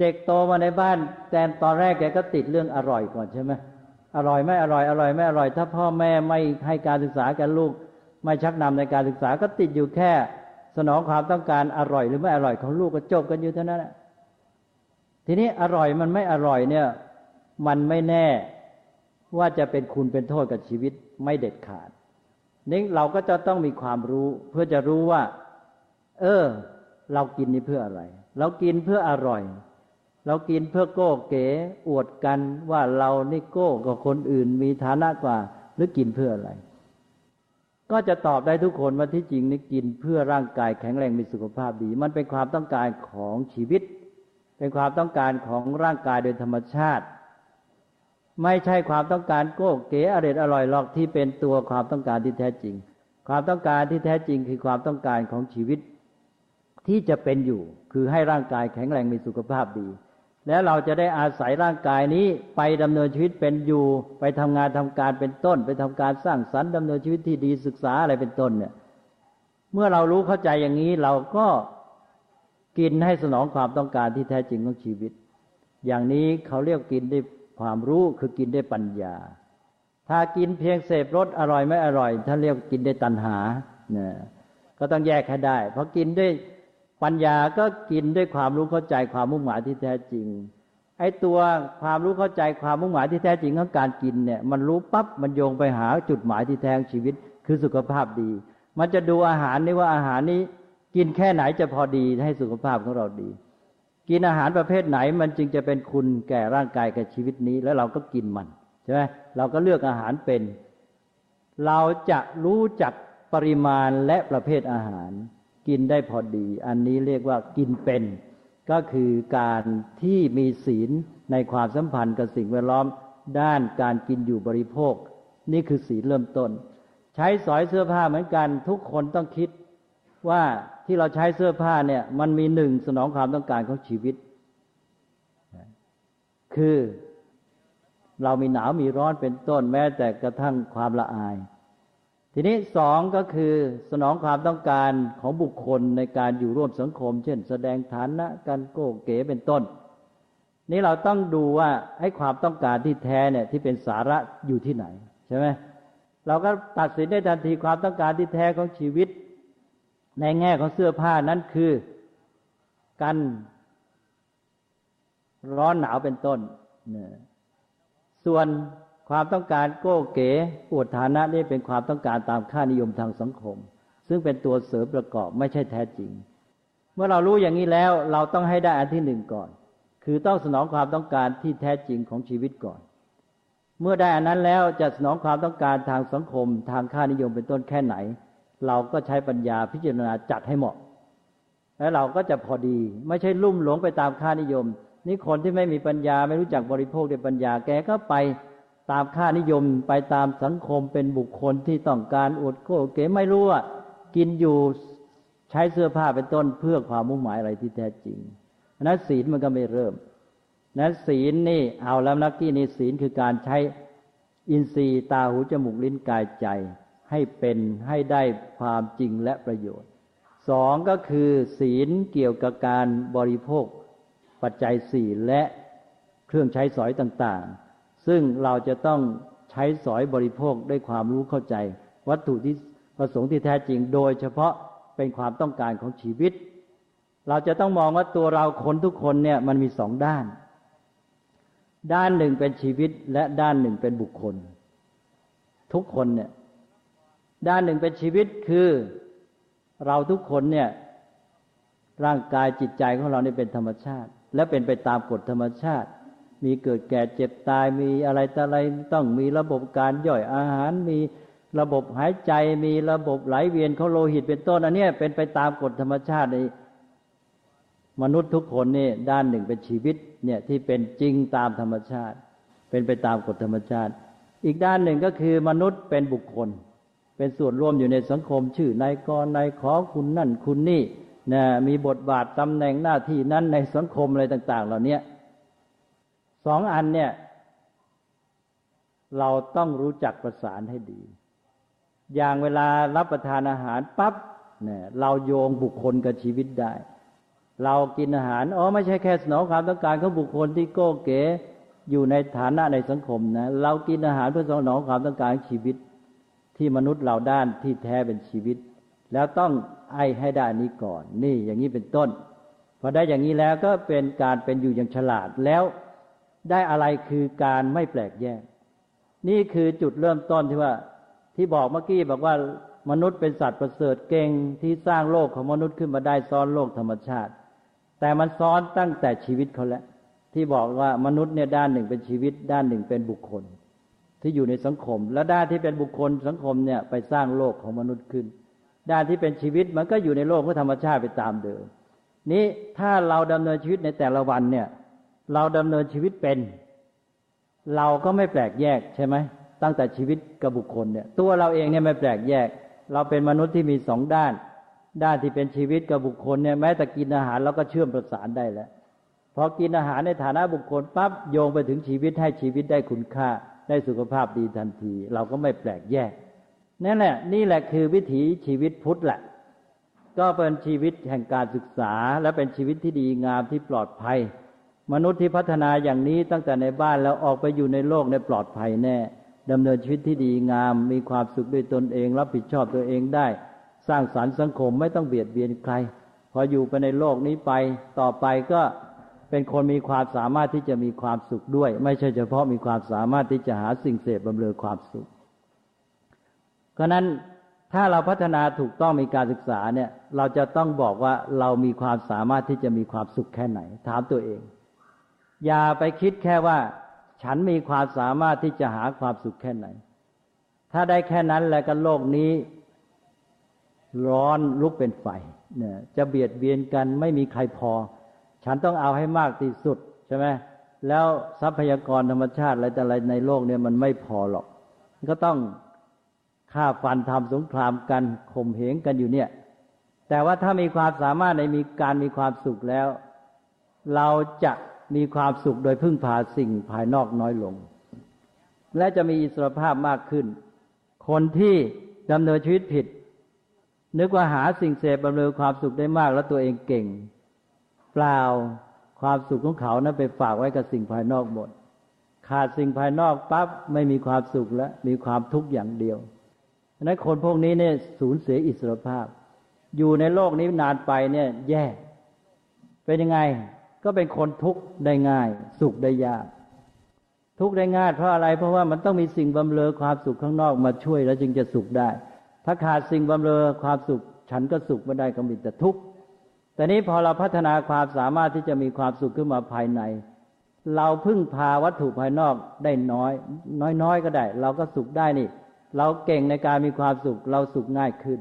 เด็กโตมาในบ้าน แต่ตอนแรกแกก็ติดเรื่องอร่อยก่อนใช่ไหมอร่อยไม่อร่อยอร่อยไม่อร่อย ถ้าพ่อแม่ไม่ให้การศึกษากับลูก ไม่ชักนำในการศึกษาก็ติดอยู่แค่ สนองความต้องการอร่อยหรือไม่อร่อยของลูกก็จบกันอยู่เท่านั้นทีนี้อร่อยมันไม่อร่อยเนี่ย มันไม่แน่ว่าจะเป็นคุณเป็นโทษกับชีวิตไม่เด็ดขาดนี่เราก็จะต้องมีความรู้ เพื่อจะรู้ว่า เออ เรากินนี่เพื่ออะไร เรากินเพื่ออร่อย เรากินเพื่อโก้เก๋อวดกันว่าเรานี่โก้กับคนอื่นมีฐานะกว่า หรือกินเพื่ออะไร ก็จะตอบได้ทุกคนว่าที่จริงนี่กินเพื่อร่างกายแข็งแรงมีสุขภาพดี มันเป็นความต้องการของชีวิต เป็นความต้องการของร่างกายโดยธรรมชาติ ไม่ใช่ความต้องการโก้เก๋อร่อยอร่อยหรอกที่เป็นตัวความต้องการที่แท้จริง ความต้องการที่แท้จริงคือความต้องการของชีวิต ที่จะเป็นอยู่คือให้ร่างกายแข็งแรงมีสุขภาพดี แล้วเราจะได้อาศัยร่างกายนี้ไปดำเนินชีวิตเป็นอยู่ ไปทำงานทำการเป็นต้น ไปทำการสร้างสรรค์ดำเนินชีวิตที่ดีศึกษาอะไรเป็นต้นเนี่ย เมื่อเรารู้เข้าใจอย่างนี้เราก็กินให้สนองความต้องการที่แท้จริงของชีวิต อย่างนี้เขาเรียกกินได้ความรู้คือกินได้ปัญญา ถ้ากินเพียงเสพรสอร่อยไม่อร่อยท่านเรียกกินได้ตัณหาเนี่ยก็ต้องแยกให้ได้เพราะกินด้วย ปัญญาก็กินด้วยความรู้เข้าใจความมุ่งหมายที่แท้จริง ไอ้ตัวความรู้เข้าใจความมุ่งหมายที่แท้จริงของการกินเนี่ย มันรู้ปั๊บมันโยงไปหาจุดหมายที่แท้ชีวิต คือสุขภาพดี มันจะดูอาหารนี่ว่าอาหารนี้กินแค่ไหนจะพอดีให้สุขภาพของเราดี กินอาหารประเภทไหนมันจึงจะเป็นคุณแก่ร่างกายแก่ชีวิตนี้ แล้วเราก็กินมันใช่ไหมเราก็เลือกอาหารเป็น เราจะรู้จักปริมาณและประเภทอาหาร กินได้พอดี อันนี้เรียกว่ากินเป็น ก็คือการที่มีศีลในความสัมพันธ์กับสิ่งแวดล้อมด้านการกินอยู่บริโภค นี่คือศีลเริ่มต้น ใช้สอยเสื้อผ้าเหมือนกัน ทุกคนต้องคิดว่าที่เราใช้เสื้อผ้าเนี่ยมันมีหนึ่งสนองความต้องการของชีวิต คือเรามีหนาวมีร้อนเป็นต้นแม้แต่กระทั่งความละอาย ทีนี้สองก็คือสนองความต้องการของบุคคลในการอยู่ร่วมสังคม เช่น แสดงฐานะการโก้เก๋เป็นต้น นี้เราต้องดูว่าให้ความต้องการที่แท้เนี่ยที่เป็นสาระอยู่ที่ไหนใช่ไหมเราก็ตัดสินได้ทันทีความต้องการที่แท้ของชีวิต ในแง่ของเสื้อผ้านั้นคือกันร้อนหนาวเป็นต้นเนี่ยส่วน ความต้องการโก้เก๋ปวดฐานะนี่เป็นความต้องการตามค่านิยมทางสังคม ซึ่งเป็นตัวเสริมประกอบไม่ใช่แท้จริง เมื่อเรารู้อย่างนี้แล้วเราต้องให้ได้อันที่หนึ่งก่อน คือต้องสนองความต้องการที่แท้จริงของชีวิตก่อน เมื่อได้อันนั้นแล้วจะสนองความต้องการทางสังคม ทางค่านิยมเป็นต้นแค่ไหน เราก็ใช้ปัญญาพิจารณาจัดให้เหมาะ แล้วเราก็จะพอดีไม่ใช่ลุ่มหลงไปตามค่านิยม นี่คนที่ไม่มีปัญญาไม่รู้จักบริโภคด้วยปัญญาแกก็ไป ตามค่านิยมไปตามสังคมเป็นบุคคลที่ต้องการอดโก้เก๋ไม่รู้ว่ากินอยู่ใช้เสื้อผ้าเป็นต้นเพื่อความมุ่งหมายอะไรที่แท้จริงนั้นศีลมันก็ไม่เริ่มนั้นศีลนี่เอาแล้วนักที่นี่ศีลคือการใช้อินทรีย์ตาหูจมูกลิ้นกายใจ ให้เป็นให้ได้ความจริงและประโยชน์สองก็คือ ศีลเกี่ยวกับการบริโภค ปัจจัยสี่และเครื่องใช้สอยต่างๆ ซึ่งเราจะต้องใช้สอยบริโภคด้วยความรู้เข้าใจ วัตถุที่ประสงค์ที่แท้จริง โดยเฉพาะเป็นความต้องการของชีวิต เราจะต้องมองว่าตัวเราคนทุกคนเนี่ยมันมีสองด้าน ด้านหนึ่งเป็นชีวิตและด้านหนึ่งเป็นบุคคล ทุกคนเนี่ยด้านหนึ่งเป็นชีวิตคือเราทุกคนเนี่ยร่างกายจิตใจของเราเนี่เป็นธรรมชาติ และเป็นไปตามกฎธรรมชาติ มีเกิดแก่เจ็บตายมีอะไรต่อะไรต้องมีระบบการย่อยอาหาร มีระบบหายใจมีระบบไหลเวียนของโลหิตเป็นต้นอันนี้เป็นไปตามกฎธรรมชาติในมนุษย์ทุกคนนี่ด้านหนึ่งเป็นชีวิตเนี่ยที่เป็นจริงตามธรรมชาติ เป็นไปตามกฎธรรมชาติ อีกด้านหนึ่งก็คือมนุษย์เป็นบุคคล เป็นส่วนร่วมอยู่ในสังคม ชื่อนายกนายขอคุณนั่นคุณนี่นะมีบทบาทตำแหน่งหน้าที่นั้นในสังคมอะไรต่าง ๆ เหล่านี้ สองอันเนี่ย เราต้องรู้จักประสานให้ดี อย่างเวลารับประทานอาหารปั๊บเนี่ยเราโยงบุคคลกับชีวิตได้ เรากินอาหารอ๋อไม่ใช่แค่สนองความต้องการของบุคคลที่โก้เก๋อยู่ในฐานะในสังคมนะ เรากินอาหารเพื่อสนองความต้องการชีวิต ที่มนุษย์เราด้านที่แท้เป็นชีวิต แล้วต้องไอให้ได้นี้ก่อน นี่อย่างนี้เป็นต้น พอได้อย่างนี้แล้วก็เป็นการเป็นอยู่อย่างฉลาดแล้ว ได้อะไรคือการไม่แปลกแยก นี่คือจุดเริ่มต้นที่ว่า ที่บอกเมื่อกี้บอกว่ามนุษย์เป็นสัตว์ประเสริฐเก่งที่สร้างโลกของมนุษย์ขึ้นมาได้ซ้อนโลกธรรมชาติ แต่มันซ้อนตั้งแต่ชีวิตเขาแล้วที่บอกว่ามนุษย์เนี่ยด้านหนึ่งเป็นชีวิต ด้านหนึ่งเป็นบุคคล ที่อยู่ในสังคม และด้านที่เป็นบุคคลสังคมเนี่ยไปสร้างโลกของมนุษย์ขึ้น ด้านที่เป็นชีวิตมันก็อยู่ในโลกของธรรมชาติไปตามเดิมนี้ถ้าเราดำเนินชีวิตในแต่ละวันเนี่ย เราดำเนินชีวิตเป็น เราก็ไม่แปลกแยกใช่ไหมตั้งแต่ชีวิตกับบุคคลเนี่ย ตัวเราเองเนี่ยไม่แปลกแยก เราเป็นมนุษย์ที่มีสองด้าน ด้านที่เป็นชีวิตกับบุคคลเนี่ยแม้แต่กินอาหารเราก็เชื่อมประสานได้แล้วพอกินอาหารในฐานะบุคคลปั๊บโยงไปถึงชีวิตให้ชีวิตได้คุณค่า ได้สุขภาพดีทันที เราก็ไม่แปลกแยกนั่นแหละนี่แหละคือวิถีชีวิตพุทธแหละ ก็เป็นชีวิตแห่งการศึกษาและเป็นชีวิตที่ดีงามที่ปลอดภัย มนุษย์ที่พัฒนาอย่างนี้ตั้งแต่ในบ้านแล้วออกไปอยู่ในโลกในปลอดภัยแน่ดำเนินชีวิตที่ดีงาม มีความสุขด้วยตนเอง รับผิดชอบตัวเองได้ สร้างสารรค์สังคมไม่ต้องเบียดเบียนใคร พออยู่ไปในโลกนี้ไปต่อไปก็เป็นคนมีความสามารถที่จะมีความสุขด้วย ไม่ใช่เฉพาะมีความสามารถที่จะหาสิ่งเสพบำเรอความสุขเพราะนั้นถ้าเราพัฒนาถูกต้องมีการศึกษาเนี่ย เราจะต้องบอกว่าเรามีความสามารถที่จะมีความสุขแค่ไหน ถามตัวเอง อย่าไปคิดแค่ว่า ฉันมีความสามารถที่จะหาความสุขแค่ไหน ถ้าได้แค่นั้นแล้วกันโลกนี้ ร้อนลุกเป็นไฟเนี่ยจะเบียดเบียนกันไม่มีใครพอ ฉันต้องเอาให้มากที่สุดใช่ไหมแล้วทรัพยากรธรรมชาติอะไรแต่อะไรในโลกเนี่ยมันไม่พอหรอก ก็ต้องฆ่าฟันทำสงครามกันข่มเหงกันอยู่เนี่ย แต่ว่าถ้ามีความสามารถในมีการมีความสุขแล้ว เราจะ มีความสุขโดยพึ่งพาสิ่งภายนอกน้อยลง และจะมีอิสรภาพมากขึ้น คนที่ดำเนินชีวิตผิด นึกว่าหาสิ่งเสพบำเรอความสุขได้มากแล้วตัวเองเก่ง เปล่าความสุขของเขานั้นไปฝากไว้กับสิ่งภายนอกหมด ขาดสิ่งภายนอกปั๊บไม่มีความสุขแล้วมีความทุกข์อย่างเดียวนั้นคนพวกนี้เนี่ยสูญเสียอิสรภาพ อยู่ในโลกนี้นานไปเนี่ย แย่ เป็นยังไง ก็เป็นคนทุกข์ได้ง่าย สุขได้ยาก ทุกข์ได้ง่ายเพราะอะไร เพราะว่ามันต้องมีสิ่งบำเรอความสุขข้างนอกมาช่วยแล้วจึงจะสุขได้ ถ้าขาดสิ่งบำเรอความสุข ฉันก็สุขไม่ได้ก็มีแต่ทุกข์แต่นี้พอเราพัฒนาความสามารถที่จะมีความสุขขึ้นมาภายใน เราพึ่งพาวัตถุภายนอกได้น้อย น้อยๆก็ได้ เราก็สุขได้นี่ เราเก่งในการมีความสุข เราสุขง่ายขึ้น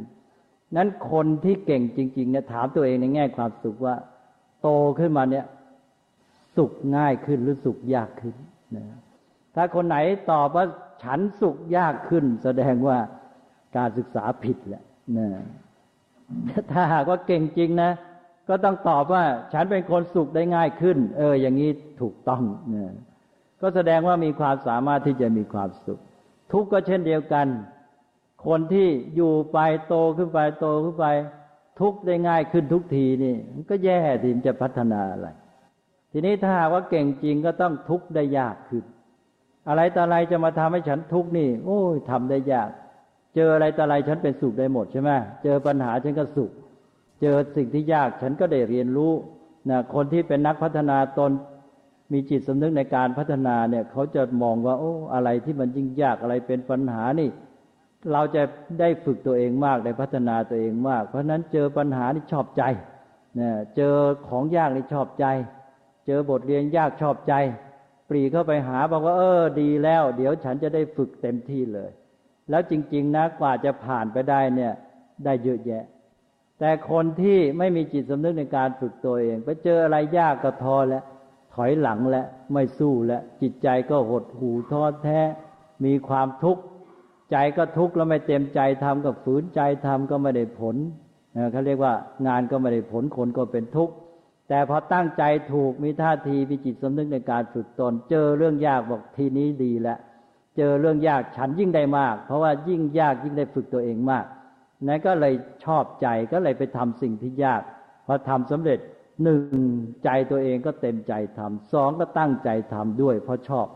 นั้นคนที่เก่งจริงๆเนี่ยถามตัวเองในแง่ความสุขว่า โตขึ้นมาเนี่ย สุขง่ายขึ้นหรือสุขยากขึ้นนะถ้าคนไหนตอบว่าฉันสุขยากขึ้น แสดงว่าการศึกษาผิดแหละนะถ้าหากว่าเก่งจริงนะ ก็ต้องตอบว่า ฉันเป็นคนสุขได้ง่ายขึ้น เออ อย่างนี้ถูกต้องนะก็แสดงว่ามีความสามารถที่จะมีความสุข ทุกก็เช่นเดียวกัน คนที่อยู่ไปโตขึ้นไปโตขึ้นไป ทุกข์ได้ง่ายขึ้นทุกทีนี่ มันก็แย่ทีมจะพัฒนาอะไร ทีนี้ถ้าหากว่าเก่งจริงก็ต้องทุกข์ได้ยากขึ้น อะไรต่ออะไรจะมาทำให้ฉันทุกข์นี่ โอ้ยทำได้ยาก เจออะไรต่ออะไรฉันเป็นสุขได้หมดใช่ไหมเจอปัญหาฉันก็สุข เจอสิ่งที่ยากฉันก็ได้เรียนรู้นะคนที่เป็นนักพัฒนาตนมีจิตสำนึกในการพัฒนาเนี่ย เขาจะมองว่า โอ้ อะไรที่มันยิ่งยากอะไรเป็นปัญหานี่ เราจะได้ฝึกตัวเองมากได้พัฒนาตัวเองมาก เพราะนั้นเจอปัญหานี่ชอบใจเนี่ยเจอของยากนี่ชอบใจ เจอบทเรียนยากชอบใจ ปรีเข้าไปหาบอกว่า เออ ดีแล้ว เดี๋ยวฉันจะได้ฝึกเต็มที่เลย แล้วจริง ๆ นะกว่าจะผ่านไปได้เนี่ย ได้เยอะแยะ แต่คนที่ไม่มีจิตสำนึกในการฝึกตัวเอง ไปเจออะไรยากก็ท้อแล้วถอยหลังแล้วไม่สู้แล้วจิตใจก็หดหู่ท้อแท้ มีความทุกข์ ใจก็ทุกข์แล้วไม่เต็มใจทำกับฝืนใจทำก็ไม่ได้ผลเขาเรียกว่างานก็ไม่ได้ผลคนก็เป็นทุกข์แต่พอตั้งใจถูกมีท่าทีมีจิตสำนึกในการฝึกตน เจอเรื่องยากบอกทีนี้ดีแล้วเจอเรื่องยากฉันยิ่งได้มาก เพราะว่ายิ่งยากยิ่งได้ฝึกตัวเองมากนั้นก็เลยชอบใจก็เลยไปทำสิ่งที่ยากพอทำสำเร็จหนึ่งใจตัวเองก็เต็มใจทำสองก็ตั้งใจทำด้วยเพราะชอบ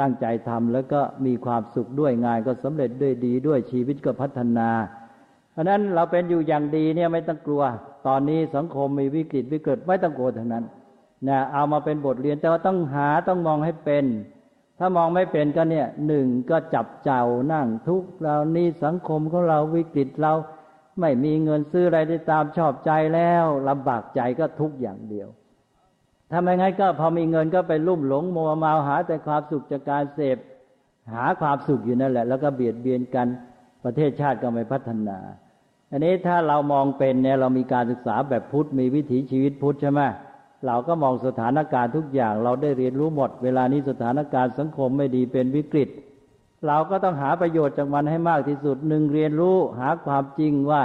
ตั้งใจทำแล้วก็มีความสุขด้วยงานก็สำเร็จด้วยดีด้วยชีวิตก็พัฒนา เพราะนั้นเราเป็นอยู่อย่างดีเนี่ยไม่ต้องกลัว ตอนนี้สังคมมีวิกฤตวิกฤตไม่ต้องกลัวทั้งนั้นนะเอามาเป็นบทเรียนแต่ว่าต้องหาต้องมองให้เป็น ถ้ามองไม่เป็นก็เนี่ยหนึ่งก็จับเจ้านั่งทุกเรานี่สังคมของเราวิกฤตเราไม่มีเงินซื้ออะไรได้ตามชอบใจแล้วลำบากใจก็ทุกอย่างเดียว ถ้าไม่งั้นก็พอมีเงินก็ไปลุ่มหลงมัวเมาหาแต่ความสุขจากการเสพ หาความสุขอยู่นั่นแหละ แล้วก็เบียดเบียนกันประเทศชาติก็ไม่พัฒนา อันนี้ถ้าเรามองเป็นเนี่ยเรามีการศึกษาแบบพุทธมีวิถีชีวิตพุทธใช่ไหมเราก็มองสถานการณ์ทุกอย่าง เราได้เรียนรู้หมด เวลานี้สถานการณ์สังคมไม่ดีเป็นวิกฤต เราก็ต้องหาประโยชน์จากมันให้มากที่สุดหนึ่งเรียนรู้หาความจริงว่า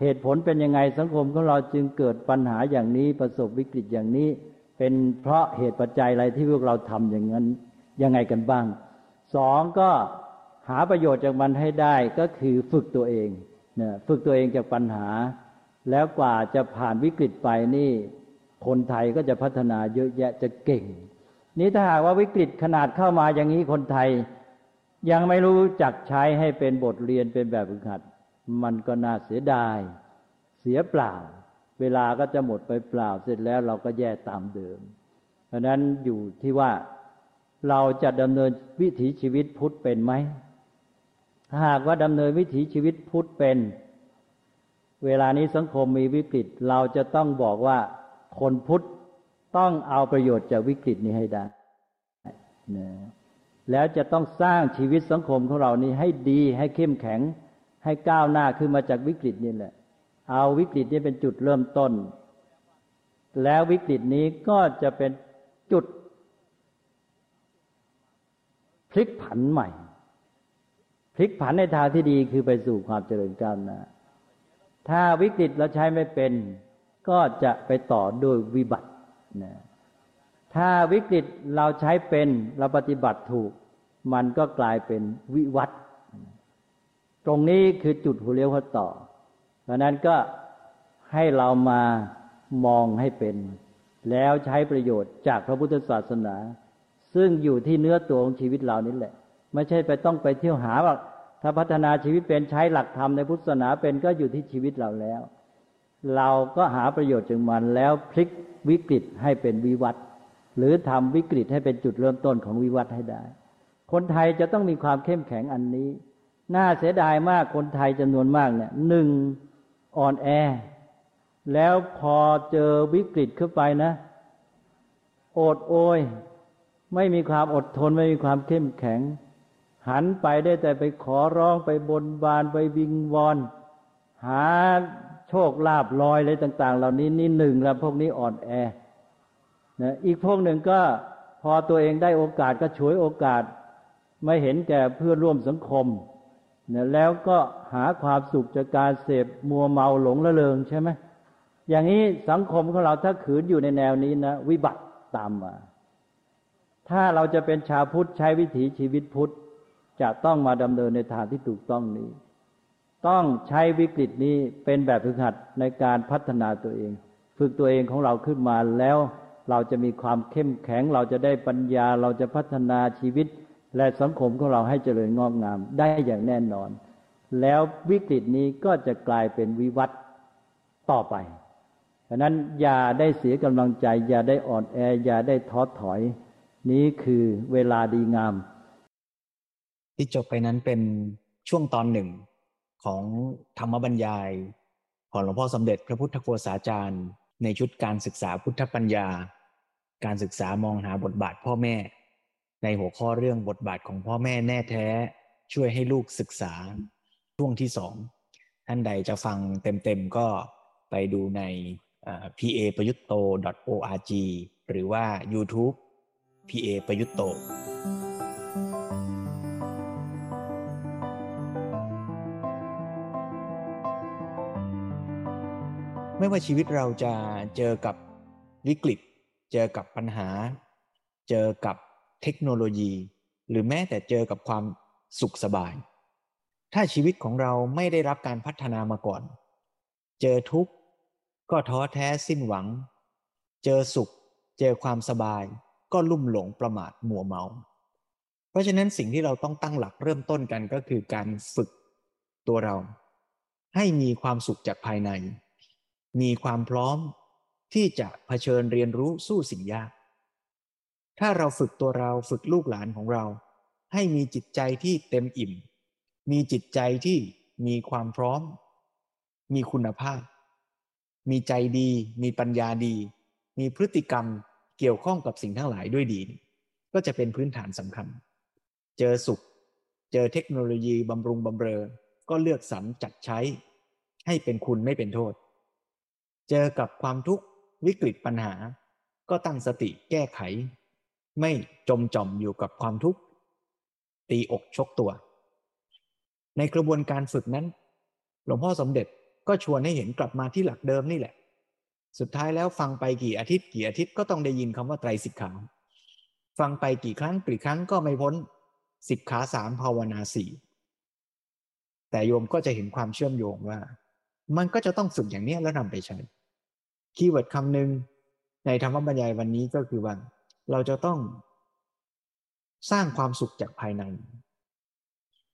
เหตุผลเป็นยังไงสังคมของเราจึงเกิดปัญหาอย่างนี้ประสบวิกฤตอย่างนี้ เป็นเพราะเหตุปัจจัยอะไรที่พวกเราทำอย่างนั้นยังไงกันบ้างสองก็หาประโยชน์จากมันให้ได้ก็คือฝึกตัวเองเนี่ยฝึกตัวเองจากปัญหา แล้วกว่าจะผ่านวิกฤตไปนี่ คนไทยก็จะพัฒนาเยอะแยะจะเก่ง นี้ถ้าหากว่าวิกฤตขนาดเข้ามาอย่างนี้คนไทย ยังไม่รู้จักใช้ให้เป็นบทเรียนเป็นแบบฝึกหัด มันก็น่าเสียดาย เสียเปล่า เวลาก็จะหมดไปเปล่าเสร็จแล้วเราก็แย่ตามเดิม เพราะนั้นอยู่ที่ว่าเราจะดำเนินวิถีชีวิตพุทธเป็นไหมถ้าหากว่าดำเนินวิถีชีวิตพุทธเป็น เวลานี้สังคมมีวิกฤต เราจะต้องบอกว่าคนพุทธต้องเอาประโยชน์จากวิกฤตนี้ให้ได้นะแล้วจะต้องสร้างชีวิตสังคมของเรานี้ให้ดีให้เข้มแข็งให้ก้าวหน้าขึ้นมาจากวิกฤตนี่แหละ เอาวิกฤตนี้เป็นจุดเริ่มต้น แล้ววิกฤตนี้ก็จะเป็นจุดพลิกผันใหม่ พลิกผันในทางที่ดีคือไปสู่ความเจริญก้าวหน้าถ้าวิกฤตเราใช้ไม่เป็น ก็จะไปต่อด้วยวิบัตินะถ้าวิกฤตเราใช้เป็นเราปฏิบัติถูก มันก็กลายเป็นวิวัตตรงนี้คือจุดหัวเลี้ยวหัวต่อ เพราะนั้นก็ให้เรามามองให้เป็น แล้วใช้ประโยชน์จากพระพุทธศาสนา ซึ่งอยู่ที่เนื้อตัวของชีวิตเรานี่แหละ ไม่ใช่ไปต้องไปเที่ยวหาว่าถ้าพัฒนาชีวิตเป็นใช้หลักธรรมในพุทธศาสนาเป็นก็อยู่ที่ชีวิตเราแล้ว เราก็หาประโยชน์จากมันแล้วพลิกวิกฤตให้เป็นวิวัตหรือทำวิกฤตให้เป็นจุดเริ่มต้นของวิวัตให้ได้ คนไทยจะต้องมีความเข้มแข็งอันนี้ น่าเสียดายมากคนไทยจำนวนมากเนี่ยหนึ่ง อ่อนแอ แล้วพอเจอวิกฤตขึ้นไปนะ โอดโอย ไม่มีความอดทนไม่มีความเข้มแข็ง หันไปได้แต่ไปขอร้องไปบนบานไปวิงวอน หาโชคลาภลอยอะไรต่าง ๆ เหล่านี้นี่หนึ่งแล้วพวกนี้อ่อนแอนะอีกพวกหนึ่งก็พอตัวเองได้โอกาสก็ฉวยโอกาส ไม่เห็นแก่เพื่อนร่วมสังคม แล้วก็หาความสุขจากการเสพมัวเมาหลงละเลงใช่ไหมอย่างนี้สังคมของเราถ้าขืนอยู่ในแนวนี้นะวิบัติตามมา ถ้าเราจะเป็นชาวพุทธใช้วิถีชีวิตพุทธจะต้องมาดำเนินในทางที่ถูกต้องนี้ ต้องใช้วิกฤตนี้เป็นแบบฝึกหัดในการพัฒนาตัวเอง ฝึกตัวเองของเราขึ้นมาแล้วเราจะมีความเข้มแข็ง เราจะได้ปัญญาเราจะพัฒนาชีวิต และสังคมของเราให้เจริญงอกงามได้อย่างแน่นอน แล้ววิกฤตนี้ก็จะกลายเป็นวิวัตต่อไปฉะนั้นอย่าได้เสียกำลังใจ อย่าได้อ่อนแอ อย่าได้ท้อถอย นี้คือเวลาดีงาม ที่จบไปนั้นเป็นช่วงตอนหนึ่งของธรรมบรรยาย ของหลวงพ่อสมเด็จพระพุทธโฆษาจารย์ ในชุดการศึกษาพุทธปัญญา การศึกษามองหาบทบาทพ่อแม่ ในหัวข้อเรื่องบทบาทของพ่อแม่แน่แท้ ช่วยให้ลูกศึกษาช่วงที่สองท่านใดจะฟังเต็มๆก็ไปดูใน pa ประยุตโต org หรือว่า YouTube pa ประยุตโตไม่ว่าชีวิตเราจะเจอกับวิกฤต เจอกับปัญหา เจอกับ เทคโนโลยี หรือแม้แต่เจอกับความสุขสบาย ถ้าชีวิตของเราไม่ได้รับการพัฒนามาก่อน เจอทุกข์ก็ท้อแท้สิ้นหวัง เจอสุข เจอความสบาย ก็ลุ่มหลงประมาทมัวเมา เพราะฉะนั้นสิ่งที่เราต้องตั้งหลักเริ่มต้นกันก็คือการฝึกตัวเรา ให้มีความสุขจากภายใน มีความพร้อมที่จะะเผชิญเรียนรู้สู้สิ่งยาก ถ้าเราฝึกตัวเราฝึกลูกหลานของเรา ให้มีจิตใจที่เต็มอิ่ม มีจิตใจที่มีความพร้อม มีคุณภาพ มีใจดี มีปัญญาดี มีพฤติกรรมเกี่ยวข้องกับสิ่งทั้งหลายด้วยดี ก็จะเป็นพื้นฐานสำคัญ เจอสุข เจอเทคโนโลยีบำรุงบำเรอ ก็เลือกสรรจัดใช้ ให้เป็นคุณไม่เป็นโทษ เจอกับความทุกข์วิกฤตปัญหา ก็ตั้งสติแก้ไข ไม่จมจอมอยู่กับความทุกข์ ตีอกชกตัว ในกระบวนการฝึกนั้น หลวงพ่อสมเด็จก็ชวนให้เห็นกลับมาที่หลักเดิมนี่แหละ สุดท้ายแล้วฟังไปกี่อาทิตย์กี่อาทิตย์ก็ต้องได้ยินคำว่าไตรสิกขา ฟังไปกี่ครั้งกี่ครั้งก็ไม่พ้นสิกขาสามภาวนาสี่แต่โยมก็จะเห็นความเชื่อมโยงว่า มันก็จะต้องฝึกอย่างนี้แล้วนำไปใช้ keyword คำหนึ่งในธรรมบรรยายวันนี้ก็คือว่า เราจะต้องสร้างความสุขจากภายใน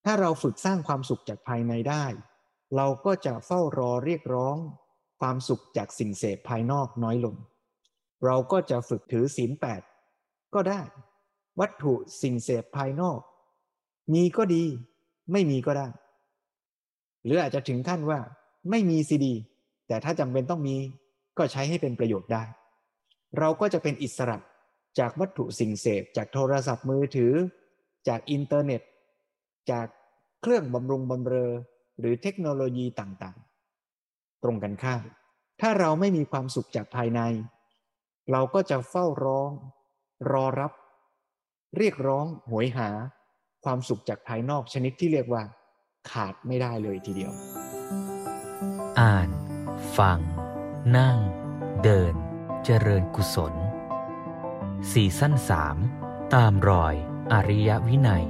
ถ้าเราฝึกสร้างความสุขจากภายในได้ เราก็จะเฝ้ารอเรียกร้อง ความสุขจากสิ่งเสพภายนอกน้อยลง เราก็จะฝึกถือศีลแปดก็ได้ วัตถุสิ่งเสพภายนอก มีก็ดี ไม่มีก็ได้ หรืออาจจะถึงขั้นว่าไม่มีซีดี แต่ถ้าจำเป็นต้องมีก็ใช้ให้เป็นประโยชน์ได้ เราก็จะเป็นอิสระ จากวัตถุสิ่งเสพ จากโทรศัพท์มือถือ จากอินเทอร์เน็ต จากเครื่องบำรุงบำเรอ หรือเทคโนโลยีต่างๆ ตรงกันข้าม ถ้าเราไม่มีความสุขจากภายใน เราก็จะเฝ้าร้อง รอรับ เรียกร้องหวยหา ความสุขจากภายนอกชนิดที่เรียกว่า ขาดไม่ได้เลยทีเดียว อ่าน ฟัง นั่ง เดิน เจริญกุศล ซีซั่นสามตามรอยอริยวินัย